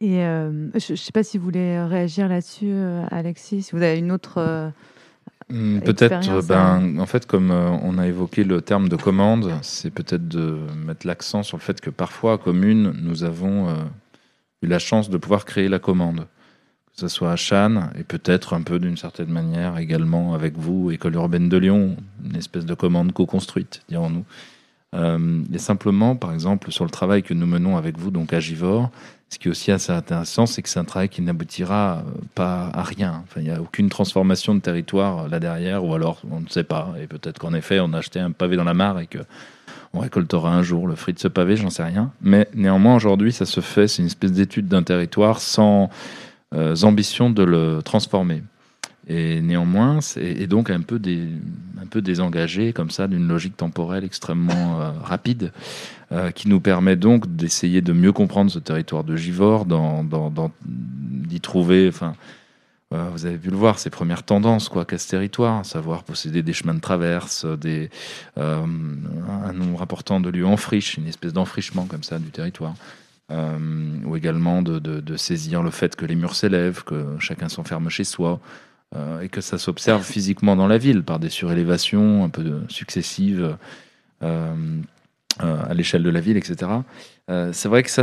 Et euh, je ne sais pas si vous voulez réagir là-dessus, euh, Alexis, si vous avez une autre. Hmm, peut-être, ben, en fait, comme on a évoqué le terme de commande, c'est peut-être de mettre l'accent sur le fait que parfois, à commune, nous avons eu la chance de pouvoir créer la commande. Que ce soit à Cannes et peut-être un peu d'une certaine manière également avec vous, École urbaine de Lyon, une espèce de commande co-construite, dirons-nous. Euh, et simplement, par exemple, sur le travail que nous menons avec vous, donc à Givor, ce qui est aussi assez intéressant, c'est que c'est un travail qui n'aboutira pas à rien. Il n'y a aucune transformation de territoire euh, là derrière, ou alors on ne sait pas. Et peut-être qu'en effet, on a acheté un pavé dans la mare et que on récoltera un jour le fruit de ce pavé, j'en sais rien. Mais néanmoins, aujourd'hui, ça se fait. C'est une espèce d'étude d'un territoire sans ambition de le transformer. Et néanmoins, c'est donc un peu, un peu désengagé comme ça d'une logique temporelle extrêmement euh, rapide, euh, qui nous permet donc d'essayer de mieux comprendre ce territoire de Givor, d'y trouver, enfin, euh, vous avez pu le voir, ces premières tendances quoi qu'à ce territoire, savoir posséder des chemins de traverse, des, un nombre important de lieux en friche, une espèce d'enfrichement comme ça du territoire. Ou également de, de, de, saisir le fait que les murs s'élèvent, que chacun s'enferme chez soi, euh, et que ça s'observe [laughs] physiquement dans la ville par des surélévations un peu successives euh, euh, à l'échelle de la ville, etc. c'est vrai que ça,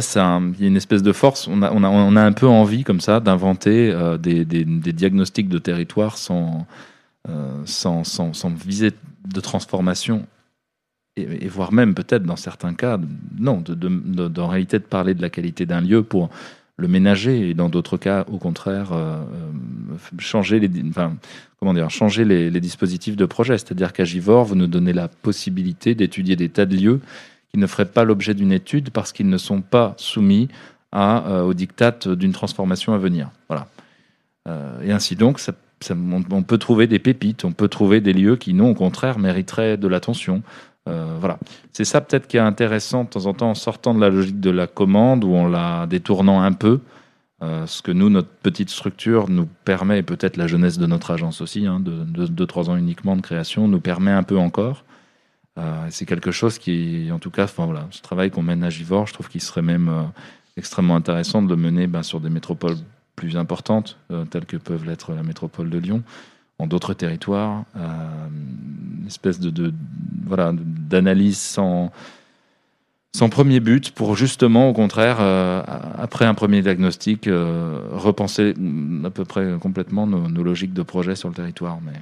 il y a une espèce de force. On a, on a, on a un peu envie, comme ça, d'inventer des, des, des, diagnostics de territoire sans, sans, sans, sans, visée de transformation et, voire même peut-être dans certains cas, non, de, en réalité de parler de la qualité d'un lieu pour le ménager et dans d'autres cas, au contraire, euh, euh, changer les, comment dire, changer les, dispositifs de projet. C'est-à-dire qu'à Givor, vous nous donnez la possibilité d'étudier des tas de lieux qui ne feraient pas l'objet d'une étude parce qu'ils ne sont pas soumis euh, aux dictates d'une transformation à venir. Voilà. et ainsi donc, on, peut trouver des pépites, on peut trouver des lieux qui, non, au contraire, mériteraient de l'attention. Euh, voilà. C'est ça peut-être qui est intéressant de temps en temps en sortant de la logique de la commande ou en la détournant un peu. Euh, ce que nous, notre petite structure nous permet, et peut-être la jeunesse de notre agence aussi, hein, de 2-3 ans uniquement de création, nous permet un peu encore. Euh, c'est quelque chose qui, en tout cas, voilà, ce travail qu'on mène à Givor, je trouve qu'il serait même extrêmement intéressant de le mener ben, sur des métropoles plus importantes, telles que peuvent l'être la métropole de Lyon, en d'autres territoires, euh, une espèce de, voilà d'analyse sans sans premier but pour justement au contraire euh, après un premier diagnostic euh, repenser à peu près complètement nos, logiques de projet sur le territoire mais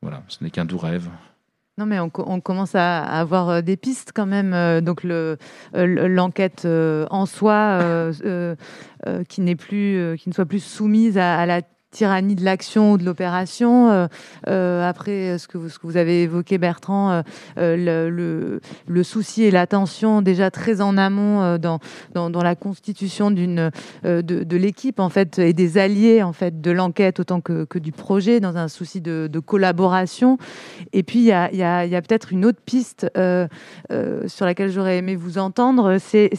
voilà ce n'est qu'un doux rêve non, mais on, commence à, avoir des pistes quand même. donc le, l'enquête en soi, qui n'est plus, qui ne soit plus soumise à la tyrannie de l'action ou de l'opération. Euh, euh, après, ce que, vous, ce que vous avez évoqué, Bertrand, euh, le, le, souci et l'attention déjà très en amont dans, dans, la constitution d'une de, de l'équipe en fait et des alliés en fait de l'enquête autant que, que, du projet dans un souci de, de collaboration. Et puis il y a, y a, y a peut-être une autre piste sur laquelle j'aurais aimé vous entendre, c'est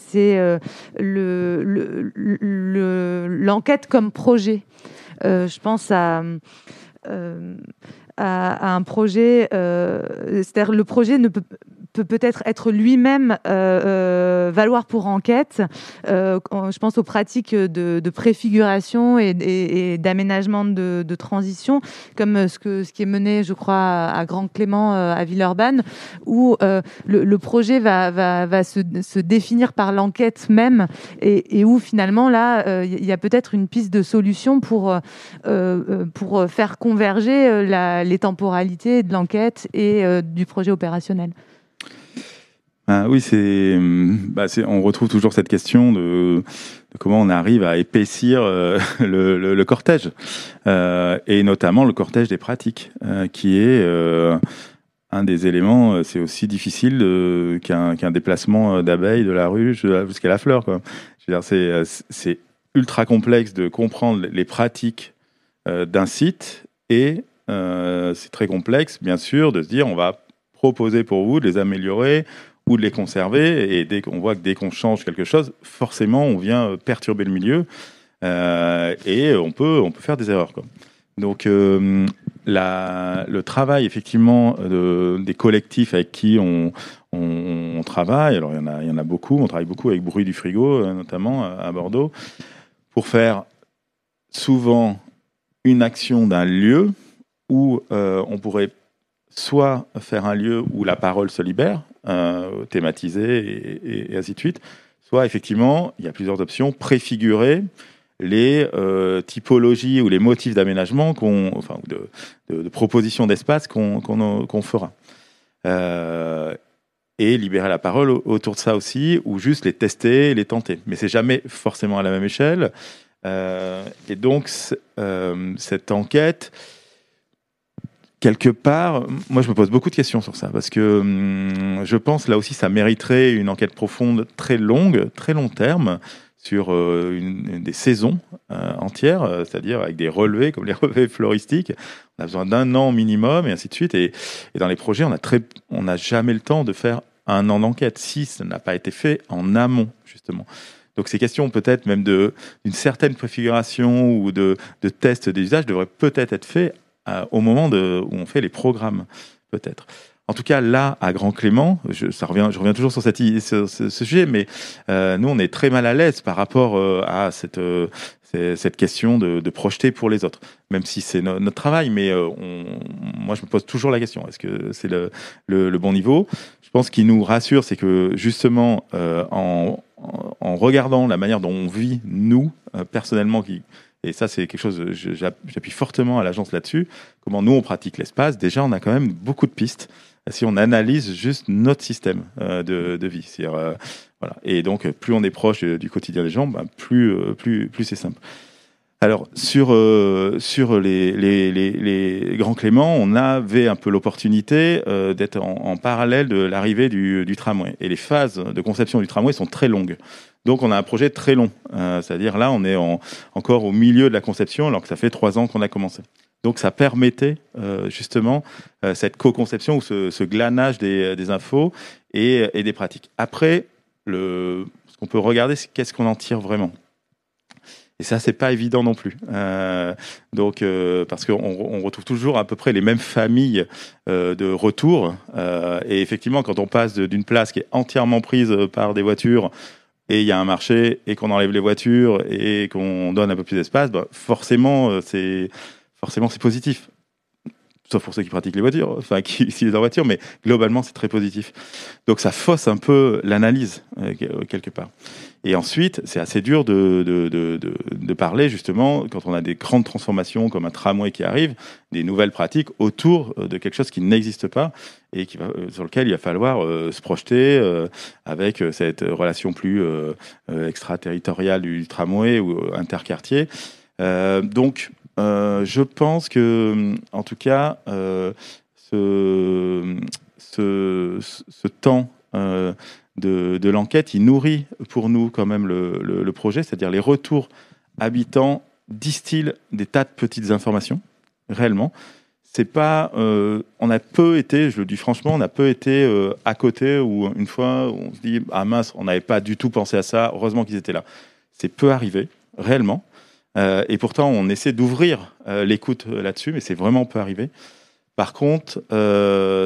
le l'enquête le, comme projet. Euh, je pense à, à, un projet, euh, c'est-à-dire le projet ne peut, peut peut-être être lui-même euh, euh, valoir pour enquête. Je pense aux pratiques de, préfiguration et, d'aménagement de, transition, comme ce, que, ce qui est mené, je crois, à Grand Clément, à Villeurbanne, où le, le, projet va, va, va se, se, définir par l'enquête même et, et, où finalement, là, il y a peut-être une piste de solution pour, pour faire converger la, les temporalités de l'enquête et du projet opérationnel. Ah, oui, c'est, bah, on retrouve toujours cette question de, comment on arrive à épaissir euh, [laughs] le, cortège, euh, et notamment le cortège des pratiques, euh, qui est euh, un des éléments. C'est aussi difficile qu'un qu'un déplacement d'abeilles de la ruche jusqu'à la fleur. C'est, c'est ultra complexe de comprendre les pratiques d'un site, et c'est très complexe, bien sûr, de se dire on va proposer pour vous de les améliorer ou de les conserver. Et dès qu'on voit que dès qu'on change quelque chose, forcément, on vient euh, perturber le milieu euh, et on peut, on peut faire des erreurs. Donc, euh, le travail effectivement de, des collectifs avec qui on, travaille, alors il y, en a, il y en a beaucoup, on travaille beaucoup avec Bruit du Frigo, euh, notamment à Bordeaux, pour faire souvent une action d'un lieu où euh, on pourrait soit faire un lieu où la parole se libère, euh, et, ainsi de suite, soit effectivement, il y a plusieurs options, préfigurer les euh, typologies ou les motifs d'aménagement, enfin, de, de, propositions d'espace qu'on, qu'on fera. Euh, et libérer la parole autour de ça aussi, ou juste les tester, les tenter. Mais c'est jamais forcément à la même échelle. Et donc, cette enquête, quelque part, moi je me pose beaucoup de questions sur ça, parce que hum, je pense là aussi ça mériterait une enquête profonde très longue, très long terme, sur euh, une, des saisons euh, entières, euh, c'est-à-dire avec des relevés comme les [laughs] relevés floristiques. On a besoin d'un an minimum et ainsi de suite. Et, dans les projets, on n'a jamais le temps de faire un an d'enquête si ça n'a pas été fait en amont justement. Donc ces questions peut-être même d'une certaine préfiguration ou de, de tests d'usage devraient peut-être être faits au moment de, où on fait les programmes peut-être. En tout cas, là, à Grand Clément, je, ça revient, je reviens toujours sur, cette, ce, sujet, mais euh, nous, on est très mal à l'aise par rapport euh, à cette, euh, cette question de, de, projeter pour les autres, même si c'est no, notre travail. Mais euh, on, moi, je me pose toujours la question est-ce que c'est le, le, le, bon niveau? Je pense qu'il nous rassure, c'est que justement, euh, en, en, regardant la manière dont on vit, nous, euh, personnellement, qui, et ça, c'est quelque chose, j'appuie fortement à l'agence là-dessus. Comment nous, on pratique l'espace. Déjà, on a quand même beaucoup de pistes si on analyse juste notre système euh, de, de, vie. Euh, voilà. Et donc, plus on est proche du quotidien des gens, ben, plus, euh, plus, plus c'est simple. Alors, sur, euh, sur les, les, les, Grands Cléments, on avait un peu l'opportunité euh, d'être en, en, parallèle de l'arrivée du, du, tramway. Et les phases de conception du tramway sont très longues. Donc, on a un projet très long. Euh, C'est-à-dire, là, on est en, encore au milieu de la conception, alors que ça fait trois ans qu'on a commencé. Donc ça permettait euh, justement euh, cette co-conception ou ce, glanage des, infos et, des pratiques. Après, ce qu'on peut regarder, c'est qu'est-ce qu'on en tire vraiment. Et ça, c'est pas évident non plus. Donc, parce qu'on on retrouve toujours à peu près les mêmes familles de retour. et effectivement, quand on passe d'une place qui est entièrement prise par des voitures et il y a un marché et qu'on enlève les voitures et qu'on donne un peu plus d'espace, bah, forcément, c'est forcément c'est positif. Sauf pour ceux qui pratiquent les voitures, enfin qui [laughs] utilisent en voiture, mais globalement c'est très positif. Donc ça fausse un peu l'analyse euh, quelque part. Et ensuite, c'est assez dur de, de, de, de, parler justement quand on a des grandes transformations comme un tramway qui arrive, des nouvelles pratiques autour de quelque chose qui n'existe pas et qui euh, sur lequel il va falloir euh, se projeter euh, avec cette relation plus euh, extraterritoriale du tramway ou interquartier. Euh, donc euh, je pense que, en tout cas, euh, ce, temps euh, de, l'enquête, il nourrit pour nous quand même le, projet, c'est-à-dire les retours habitants distillent des tas de petites informations, réellement. C'est pas, euh, on a peu été, je le dis franchement, on a peu été euh, à côté ou une fois on se dit ah mince, on n'avait pas du tout pensé à ça. Heureusement qu'ils étaient là. C'est peu arrivé, réellement. Euh, et pourtant, on essaie d'ouvrir euh, l'écoute euh, là-dessus, mais c'est vraiment peu arrivé. Par contre,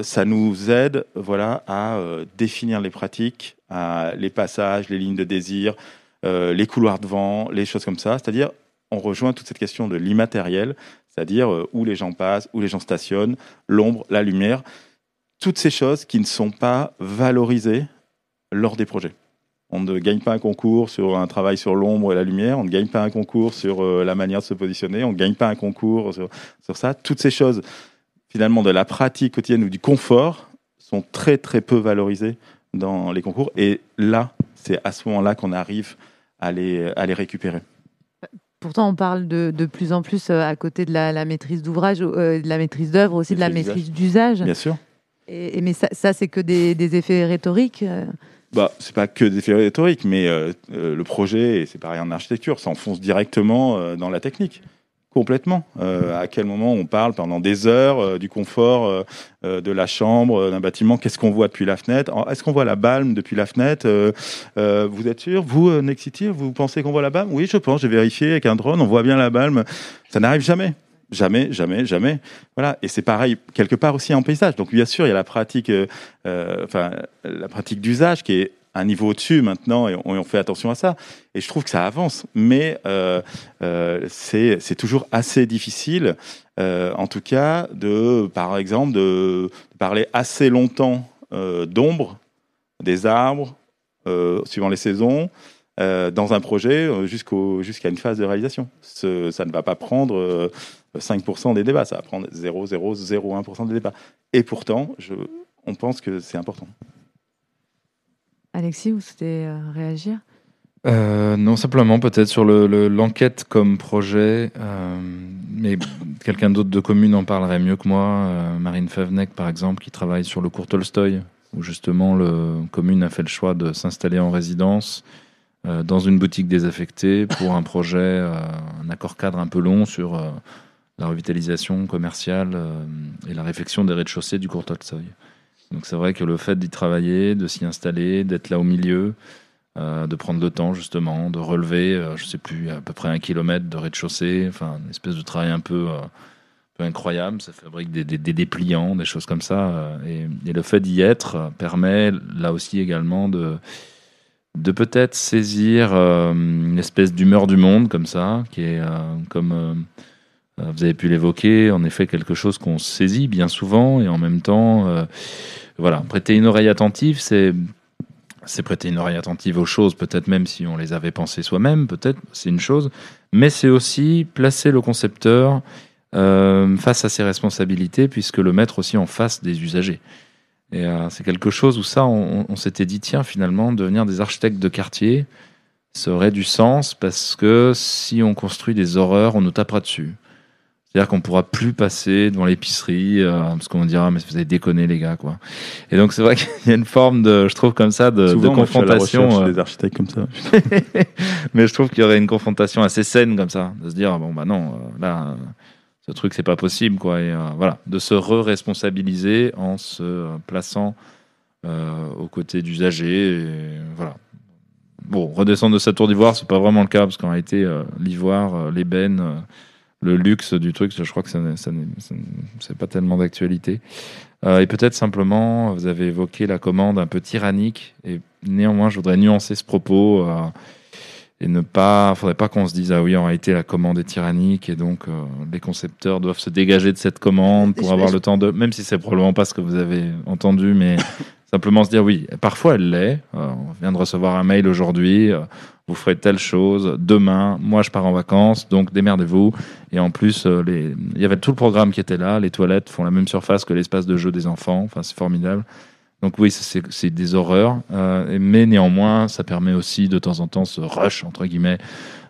ça nous aide voilà, à définir les pratiques, les passages, les lignes de désir, les couloirs de vent, les choses comme ça. C'est-à-dire, on rejoint toute cette question de l'immatériel, c'est-à-dire où les gens passent, où les gens stationnent, l'ombre, la lumière, toutes ces choses qui ne sont pas valorisées lors des projets. On ne gagne pas un concours sur un travail sur l'ombre et la lumière, on ne gagne pas un concours sur euh, la manière de se positionner, on ne gagne pas un concours sur, sur, ça. Toutes ces choses, finalement, de la pratique quotidienne ou du confort, sont très très peu valorisées dans les concours. Et là, c'est à ce moment-là qu'on arrive à les, à les récupérer. Pourtant, on parle de, de plus en plus euh, à côté de la, la maîtrise d'ouvrage, euh, de la maîtrise d'œuvre, aussi de la maîtrise d'usage. Bien sûr. Et, mais ça, ça c'est que des, des, effets rhétoriques. Bah, c'est pas que des effets rhétoriques, mais euh, euh, le projet, et c'est pareil en architecture, s'enfonce directement euh, dans la technique. Complètement. À quel moment on parle pendant des heures du confort de la chambre, d'un bâtiment? Qu'est-ce qu'on voit depuis la fenêtre? Est-ce qu'on voit la balme depuis la fenêtre? Vous êtes sûr? Vous, Nexity, vous pensez qu'on voit la balme? Oui, je pense. J'ai vérifié avec un drone, on voit bien la balme. Ça n'arrive jamais. Jamais, jamais, jamais. Voilà. Et c'est pareil quelque part aussi en paysage. Donc bien sûr, il y a la pratique, euh, enfin la pratique d'usage qui est un niveau au-dessus maintenant et on, fait attention à ça. Et je trouve que ça avance, mais euh, euh, c'est toujours assez difficile, euh, en tout cas, de, par exemple, de, de parler assez longtemps d'ombre, des arbres, euh, suivant les saisons, euh, dans un projet euh, jusqu'au, jusqu'à une phase de réalisation. Ce- ça ne va pas prendre euh, 5% des débats, ça va prendre 0,001% des débats. Et pourtant, je, on pense que c'est important. Alexis, vous souhaitez euh, réagir? Euh, non, simplement peut-être sur le- le- l'enquête comme projet, euh, mais quelqu'un d'autre de commune en parlerait mieux que moi. euh, Marine Favnek, par exemple, qui travaille sur le cours Tolstoï, où justement le commune a fait le choix de s'installer en résidence euh, dans une boutique désaffectée pour un projet, euh, un accord cadre un peu long sur euh, la revitalisation commerciale et la réfection des rez-de-chaussée du Tolstoï. Donc c'est vrai que le fait d'y travailler, de s'y installer, d'être là au milieu, de prendre le temps justement, de relever, je sais plus, à peu près un kilomètre de rez-de-chaussée, enfin une espèce de travail un peu, incroyable. Ça fabrique des, dépliants, des choses comme ça. et, le fait d'y être permet là aussi également de, de peut-être saisir euh, une espèce d'humeur du monde comme ça, qui est euh, comme euh, vous avez pu l'évoquer, en effet quelque chose qu'on saisit bien souvent et en même temps, voilà, prêter une oreille attentive, c'est prêter une oreille attentive aux choses, peut-être même si on les avait pensées soi-même, peut-être c'est une chose, mais c'est aussi placer le concepteur face à ses responsabilités, puisque le mettre aussi en face des usagers. Et euh, c'est quelque chose où ça, on, on s'était dit, tiens, finalement, devenir des architectes de quartier, ça aurait du sens, parce que si on construit des horreurs, on nous tapera dessus. C'est-à-dire qu'on pourra plus passer devant l'épicerie, euh, parce qu'on dira, mais vous avez déconné les gars, quoi. Et donc c'est vrai [laughs] qu'il y a une forme de, je trouve comme ça, de, de Souvent, la confrontation. recherche euh, des architectes comme ça. [laughs] [laughs] mais je trouve qu'il y aurait une confrontation assez saine comme ça, de se dire bon bah non, euh, là, ce truc c'est pas possible quoi, et euh, voilà, de se re-responsabiliser en se euh, plaçant euh, aux côtés d'usagers, voilà. Bon, redescendre de sa tour d'ivoire, c'est pas vraiment le cas parce qu'en réalité, euh, l'ivoire, l'ébène, le luxe du truc, je crois que ça, ça ça c'est pas tellement d'actualité. Et peut-être simplement, vous avez évoqué la commande un peu tyrannique, et néanmoins, je voudrais nuancer ce propos. Et ne pas, faudrait pas qu'on se dise ah oui en réalité la commande est tyrannique et donc euh, les concepteurs doivent se dégager de cette commande pour avoir le temps de, même si c'est probablement pas ce que vous avez entendu, mais [laughs] simplement se dire oui, parfois elle l'est. Euh, on vient de recevoir un mail aujourd'hui, euh, vous ferez telle chose demain. Moi je pars en vacances, donc démerdez-vous. Et en plus, euh, les... il y avait tout le programme qui était là. Les toilettes font la même surface que l'espace de jeu des enfants. Enfin c'est formidable. Donc oui, c'est des horreurs, euh, et- mais néanmoins, ça permet aussi de temps en temps ce rush, entre guillemets,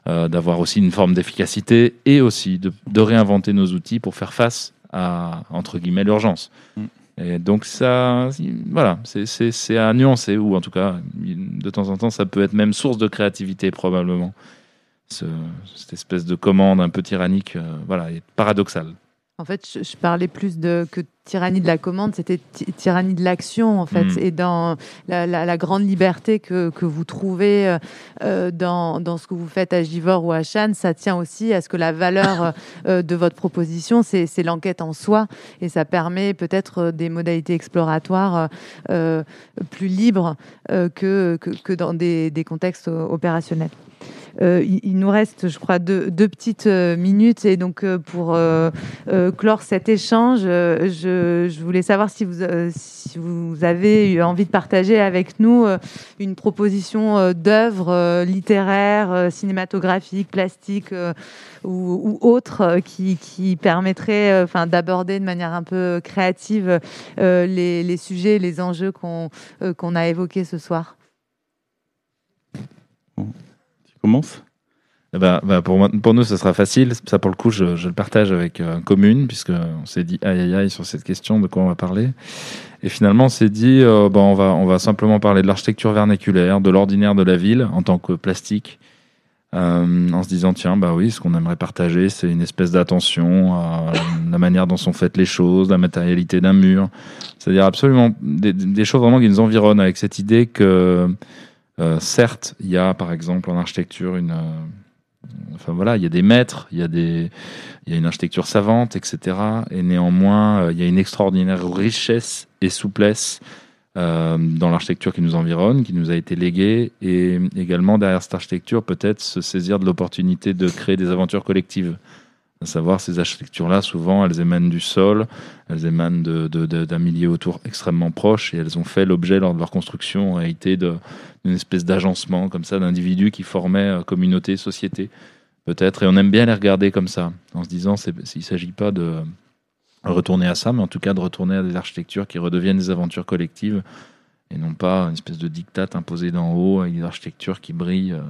euh, d'avoir aussi une forme d'efficacité et aussi de, de réinventer nos outils pour faire face à, entre guillemets, l'urgence. Mm. Et donc ça, voilà, c'est- à nuancer, ou en tout cas, de temps en temps, ça peut être même source de créativité probablement. Ce- cette espèce de commande un peu tyrannique, euh, voilà, est paradoxale. En fait, je, je parlais plus de que tyrannie de la commande, c'était ty- tyrannie de l'action, en fait. Mm. Et dans la, la- la grande liberté que, que vous trouvez euh, euh, dans, dans ce que vous faites à Givor ou à Cannes, ça tient aussi à ce que la valeur [laughs] euh, de votre proposition, c'est l'enquête en soi. Et ça permet peut-être des modalités exploratoires euh, plus libres euh, que, que, que dans des, des contextes opérationnels. Euh, il, nous reste, je crois, deux, deux petites euh, minutes. Et donc, euh, pour clore cet échange, je, voulais savoir si vous, avez eu envie de partager avec nous une proposition euh, d'œuvre euh, littéraire, euh, cinématographique, plastique euh, ou, ou autre euh, qui, qui permettrait euh, enfin, d'aborder de manière un peu créative les, les sujets, les enjeux qu'on qu'on a évoqués ce soir. Tu commences Eh ben, pour, moi- pour nous, ce sera facile. Ça, pour le coup, je, le partage avec euh, Commune, puisqu'on s'est dit aïe aïe aïe sur cette question, de quoi on va parler. Et finalement, on s'est dit, euh, ben, on, va, on va simplement parler de l'architecture vernaculaire, de l'ordinaire de la ville en tant que plastique, euh, en se disant, tiens, bah oui, ce qu'on aimerait partager, c'est une espèce d'attention à la manière dont sont faites les choses, la matérialité d'un mur. C'est-à-dire absolument des, des choses vraiment qui nous environnent avec cette idée que, euh, certes, il y a par exemple en architecture une. euh, Enfin voilà, il y a des maîtres, il y a, y a une architecture savante, etc. Et néanmoins, euh, il y a une extraordinaire richesse et souplesse dans l'architecture qui nous environne, qui nous a été léguée. Et également, derrière cette architecture, peut-être se saisir de l'opportunité de créer des aventures collectives À savoir, ces architectures-là, souvent, elles émanent du sol, elles émanent d'un milieu autour extrêmement proche et elles ont fait l'objet, lors de leur construction, en réalité, d'une espèce d'agencement comme ça d'individus qui formaient communauté, société, peut-être. Et on aime bien les regarder comme ça, en se disant s'il ne s'agit pas de retourner à ça, mais en tout cas de retourner à des architectures qui redeviennent des aventures collectives et non pas une espèce de diktat imposé d'en haut avec des architectures qui brillent euh,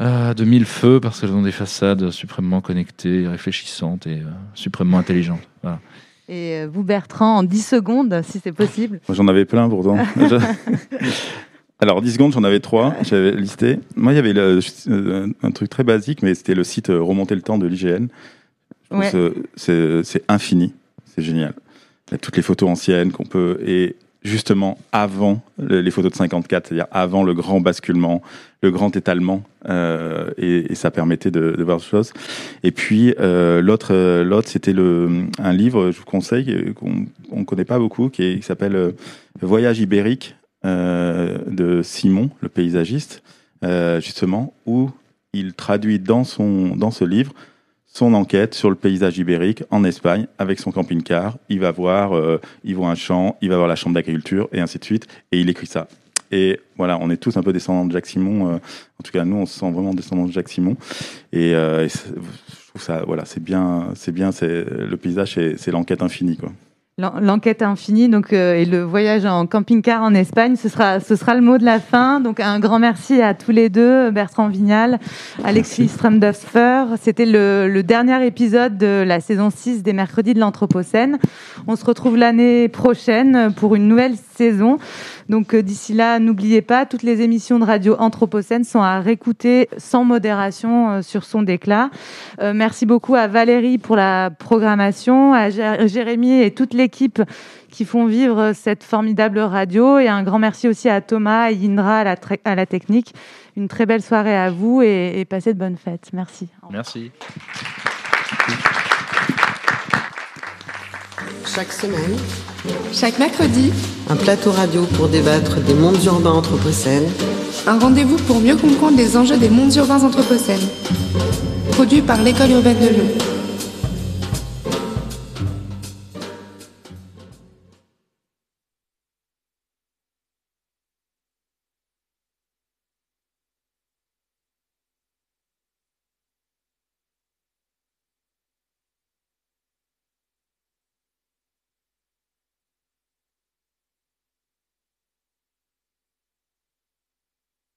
de mille feux parce qu'elles ont des façades suprêmement connectées, réfléchissantes et euh, suprêmement intelligentes. Et euh, vous, Bertrand, en 10 secondes, si c'est possible Moi, j'en avais plein pourtant. [laughs] Alors, 10 secondes, j'en avais trois, j'avais listé. Moi, il y avait un truc très basique, mais c'était le site Remonter le temps de l'IGN. C'est infini, c'est génial. Il y a toutes les photos anciennes qu'on peut. Et justement avant les photos de 54, c'est-à-dire avant le grand basculement, le grand étalement, euh, et, ça permettait de, voir des choses. Et puis euh, l'autre, euh, l'autre, c'était le un livre, je vous conseille, qu'on ne connaît pas beaucoup, qui, s'appelle Voyage ibérique de Simon, le paysagiste, justement, où il traduit dans son dans ce livre son enquête sur le paysage ibérique en Espagne avec son camping-car. Il va voir, euh, il voit un champ, il va voir la chambre d'agriculture et ainsi de suite. Et il écrit ça. Et voilà, on est tous un peu descendants de Jacques Simon. Euh, en tout cas, nous, on se sent vraiment descendants de Jacques Simon. Et, euh, je trouve ça, voilà, c'est bien, c'est bien, c'est le paysage, c'est l'enquête infinie, quoi. L'enquête infinie donc, euh, et le voyage en camping-car en Espagne, ce sera, ce sera le mot de la fin. Donc un grand merci à tous les deux, Bertrand Vignal, Alexis Strumduffer. C'était le, le, dernier épisode de la saison 6 des Mercredis de l'Anthropocène. On se retrouve l'année prochaine pour une nouvelle saison. Donc euh, d'ici là, n'oubliez pas, toutes les émissions de radio Anthropocène sont à réécouter sans modération euh, sur son déclat. merci beaucoup à Valérie pour la programmation, à Jérémy et toute l'équipe qui font vivre cette formidable radio. Et un grand merci aussi à Thomas et Indra à la, à la technique. Une très belle soirée à vous et, passez de bonnes fêtes. Merci. Merci. Chaque semaine, chaque mercredi, un plateau radio pour débattre des mondes urbains anthropocènes. Un rendez-vous pour mieux comprendre les enjeux des mondes urbains anthropocènes. Produit par l'École urbaine de Lyon.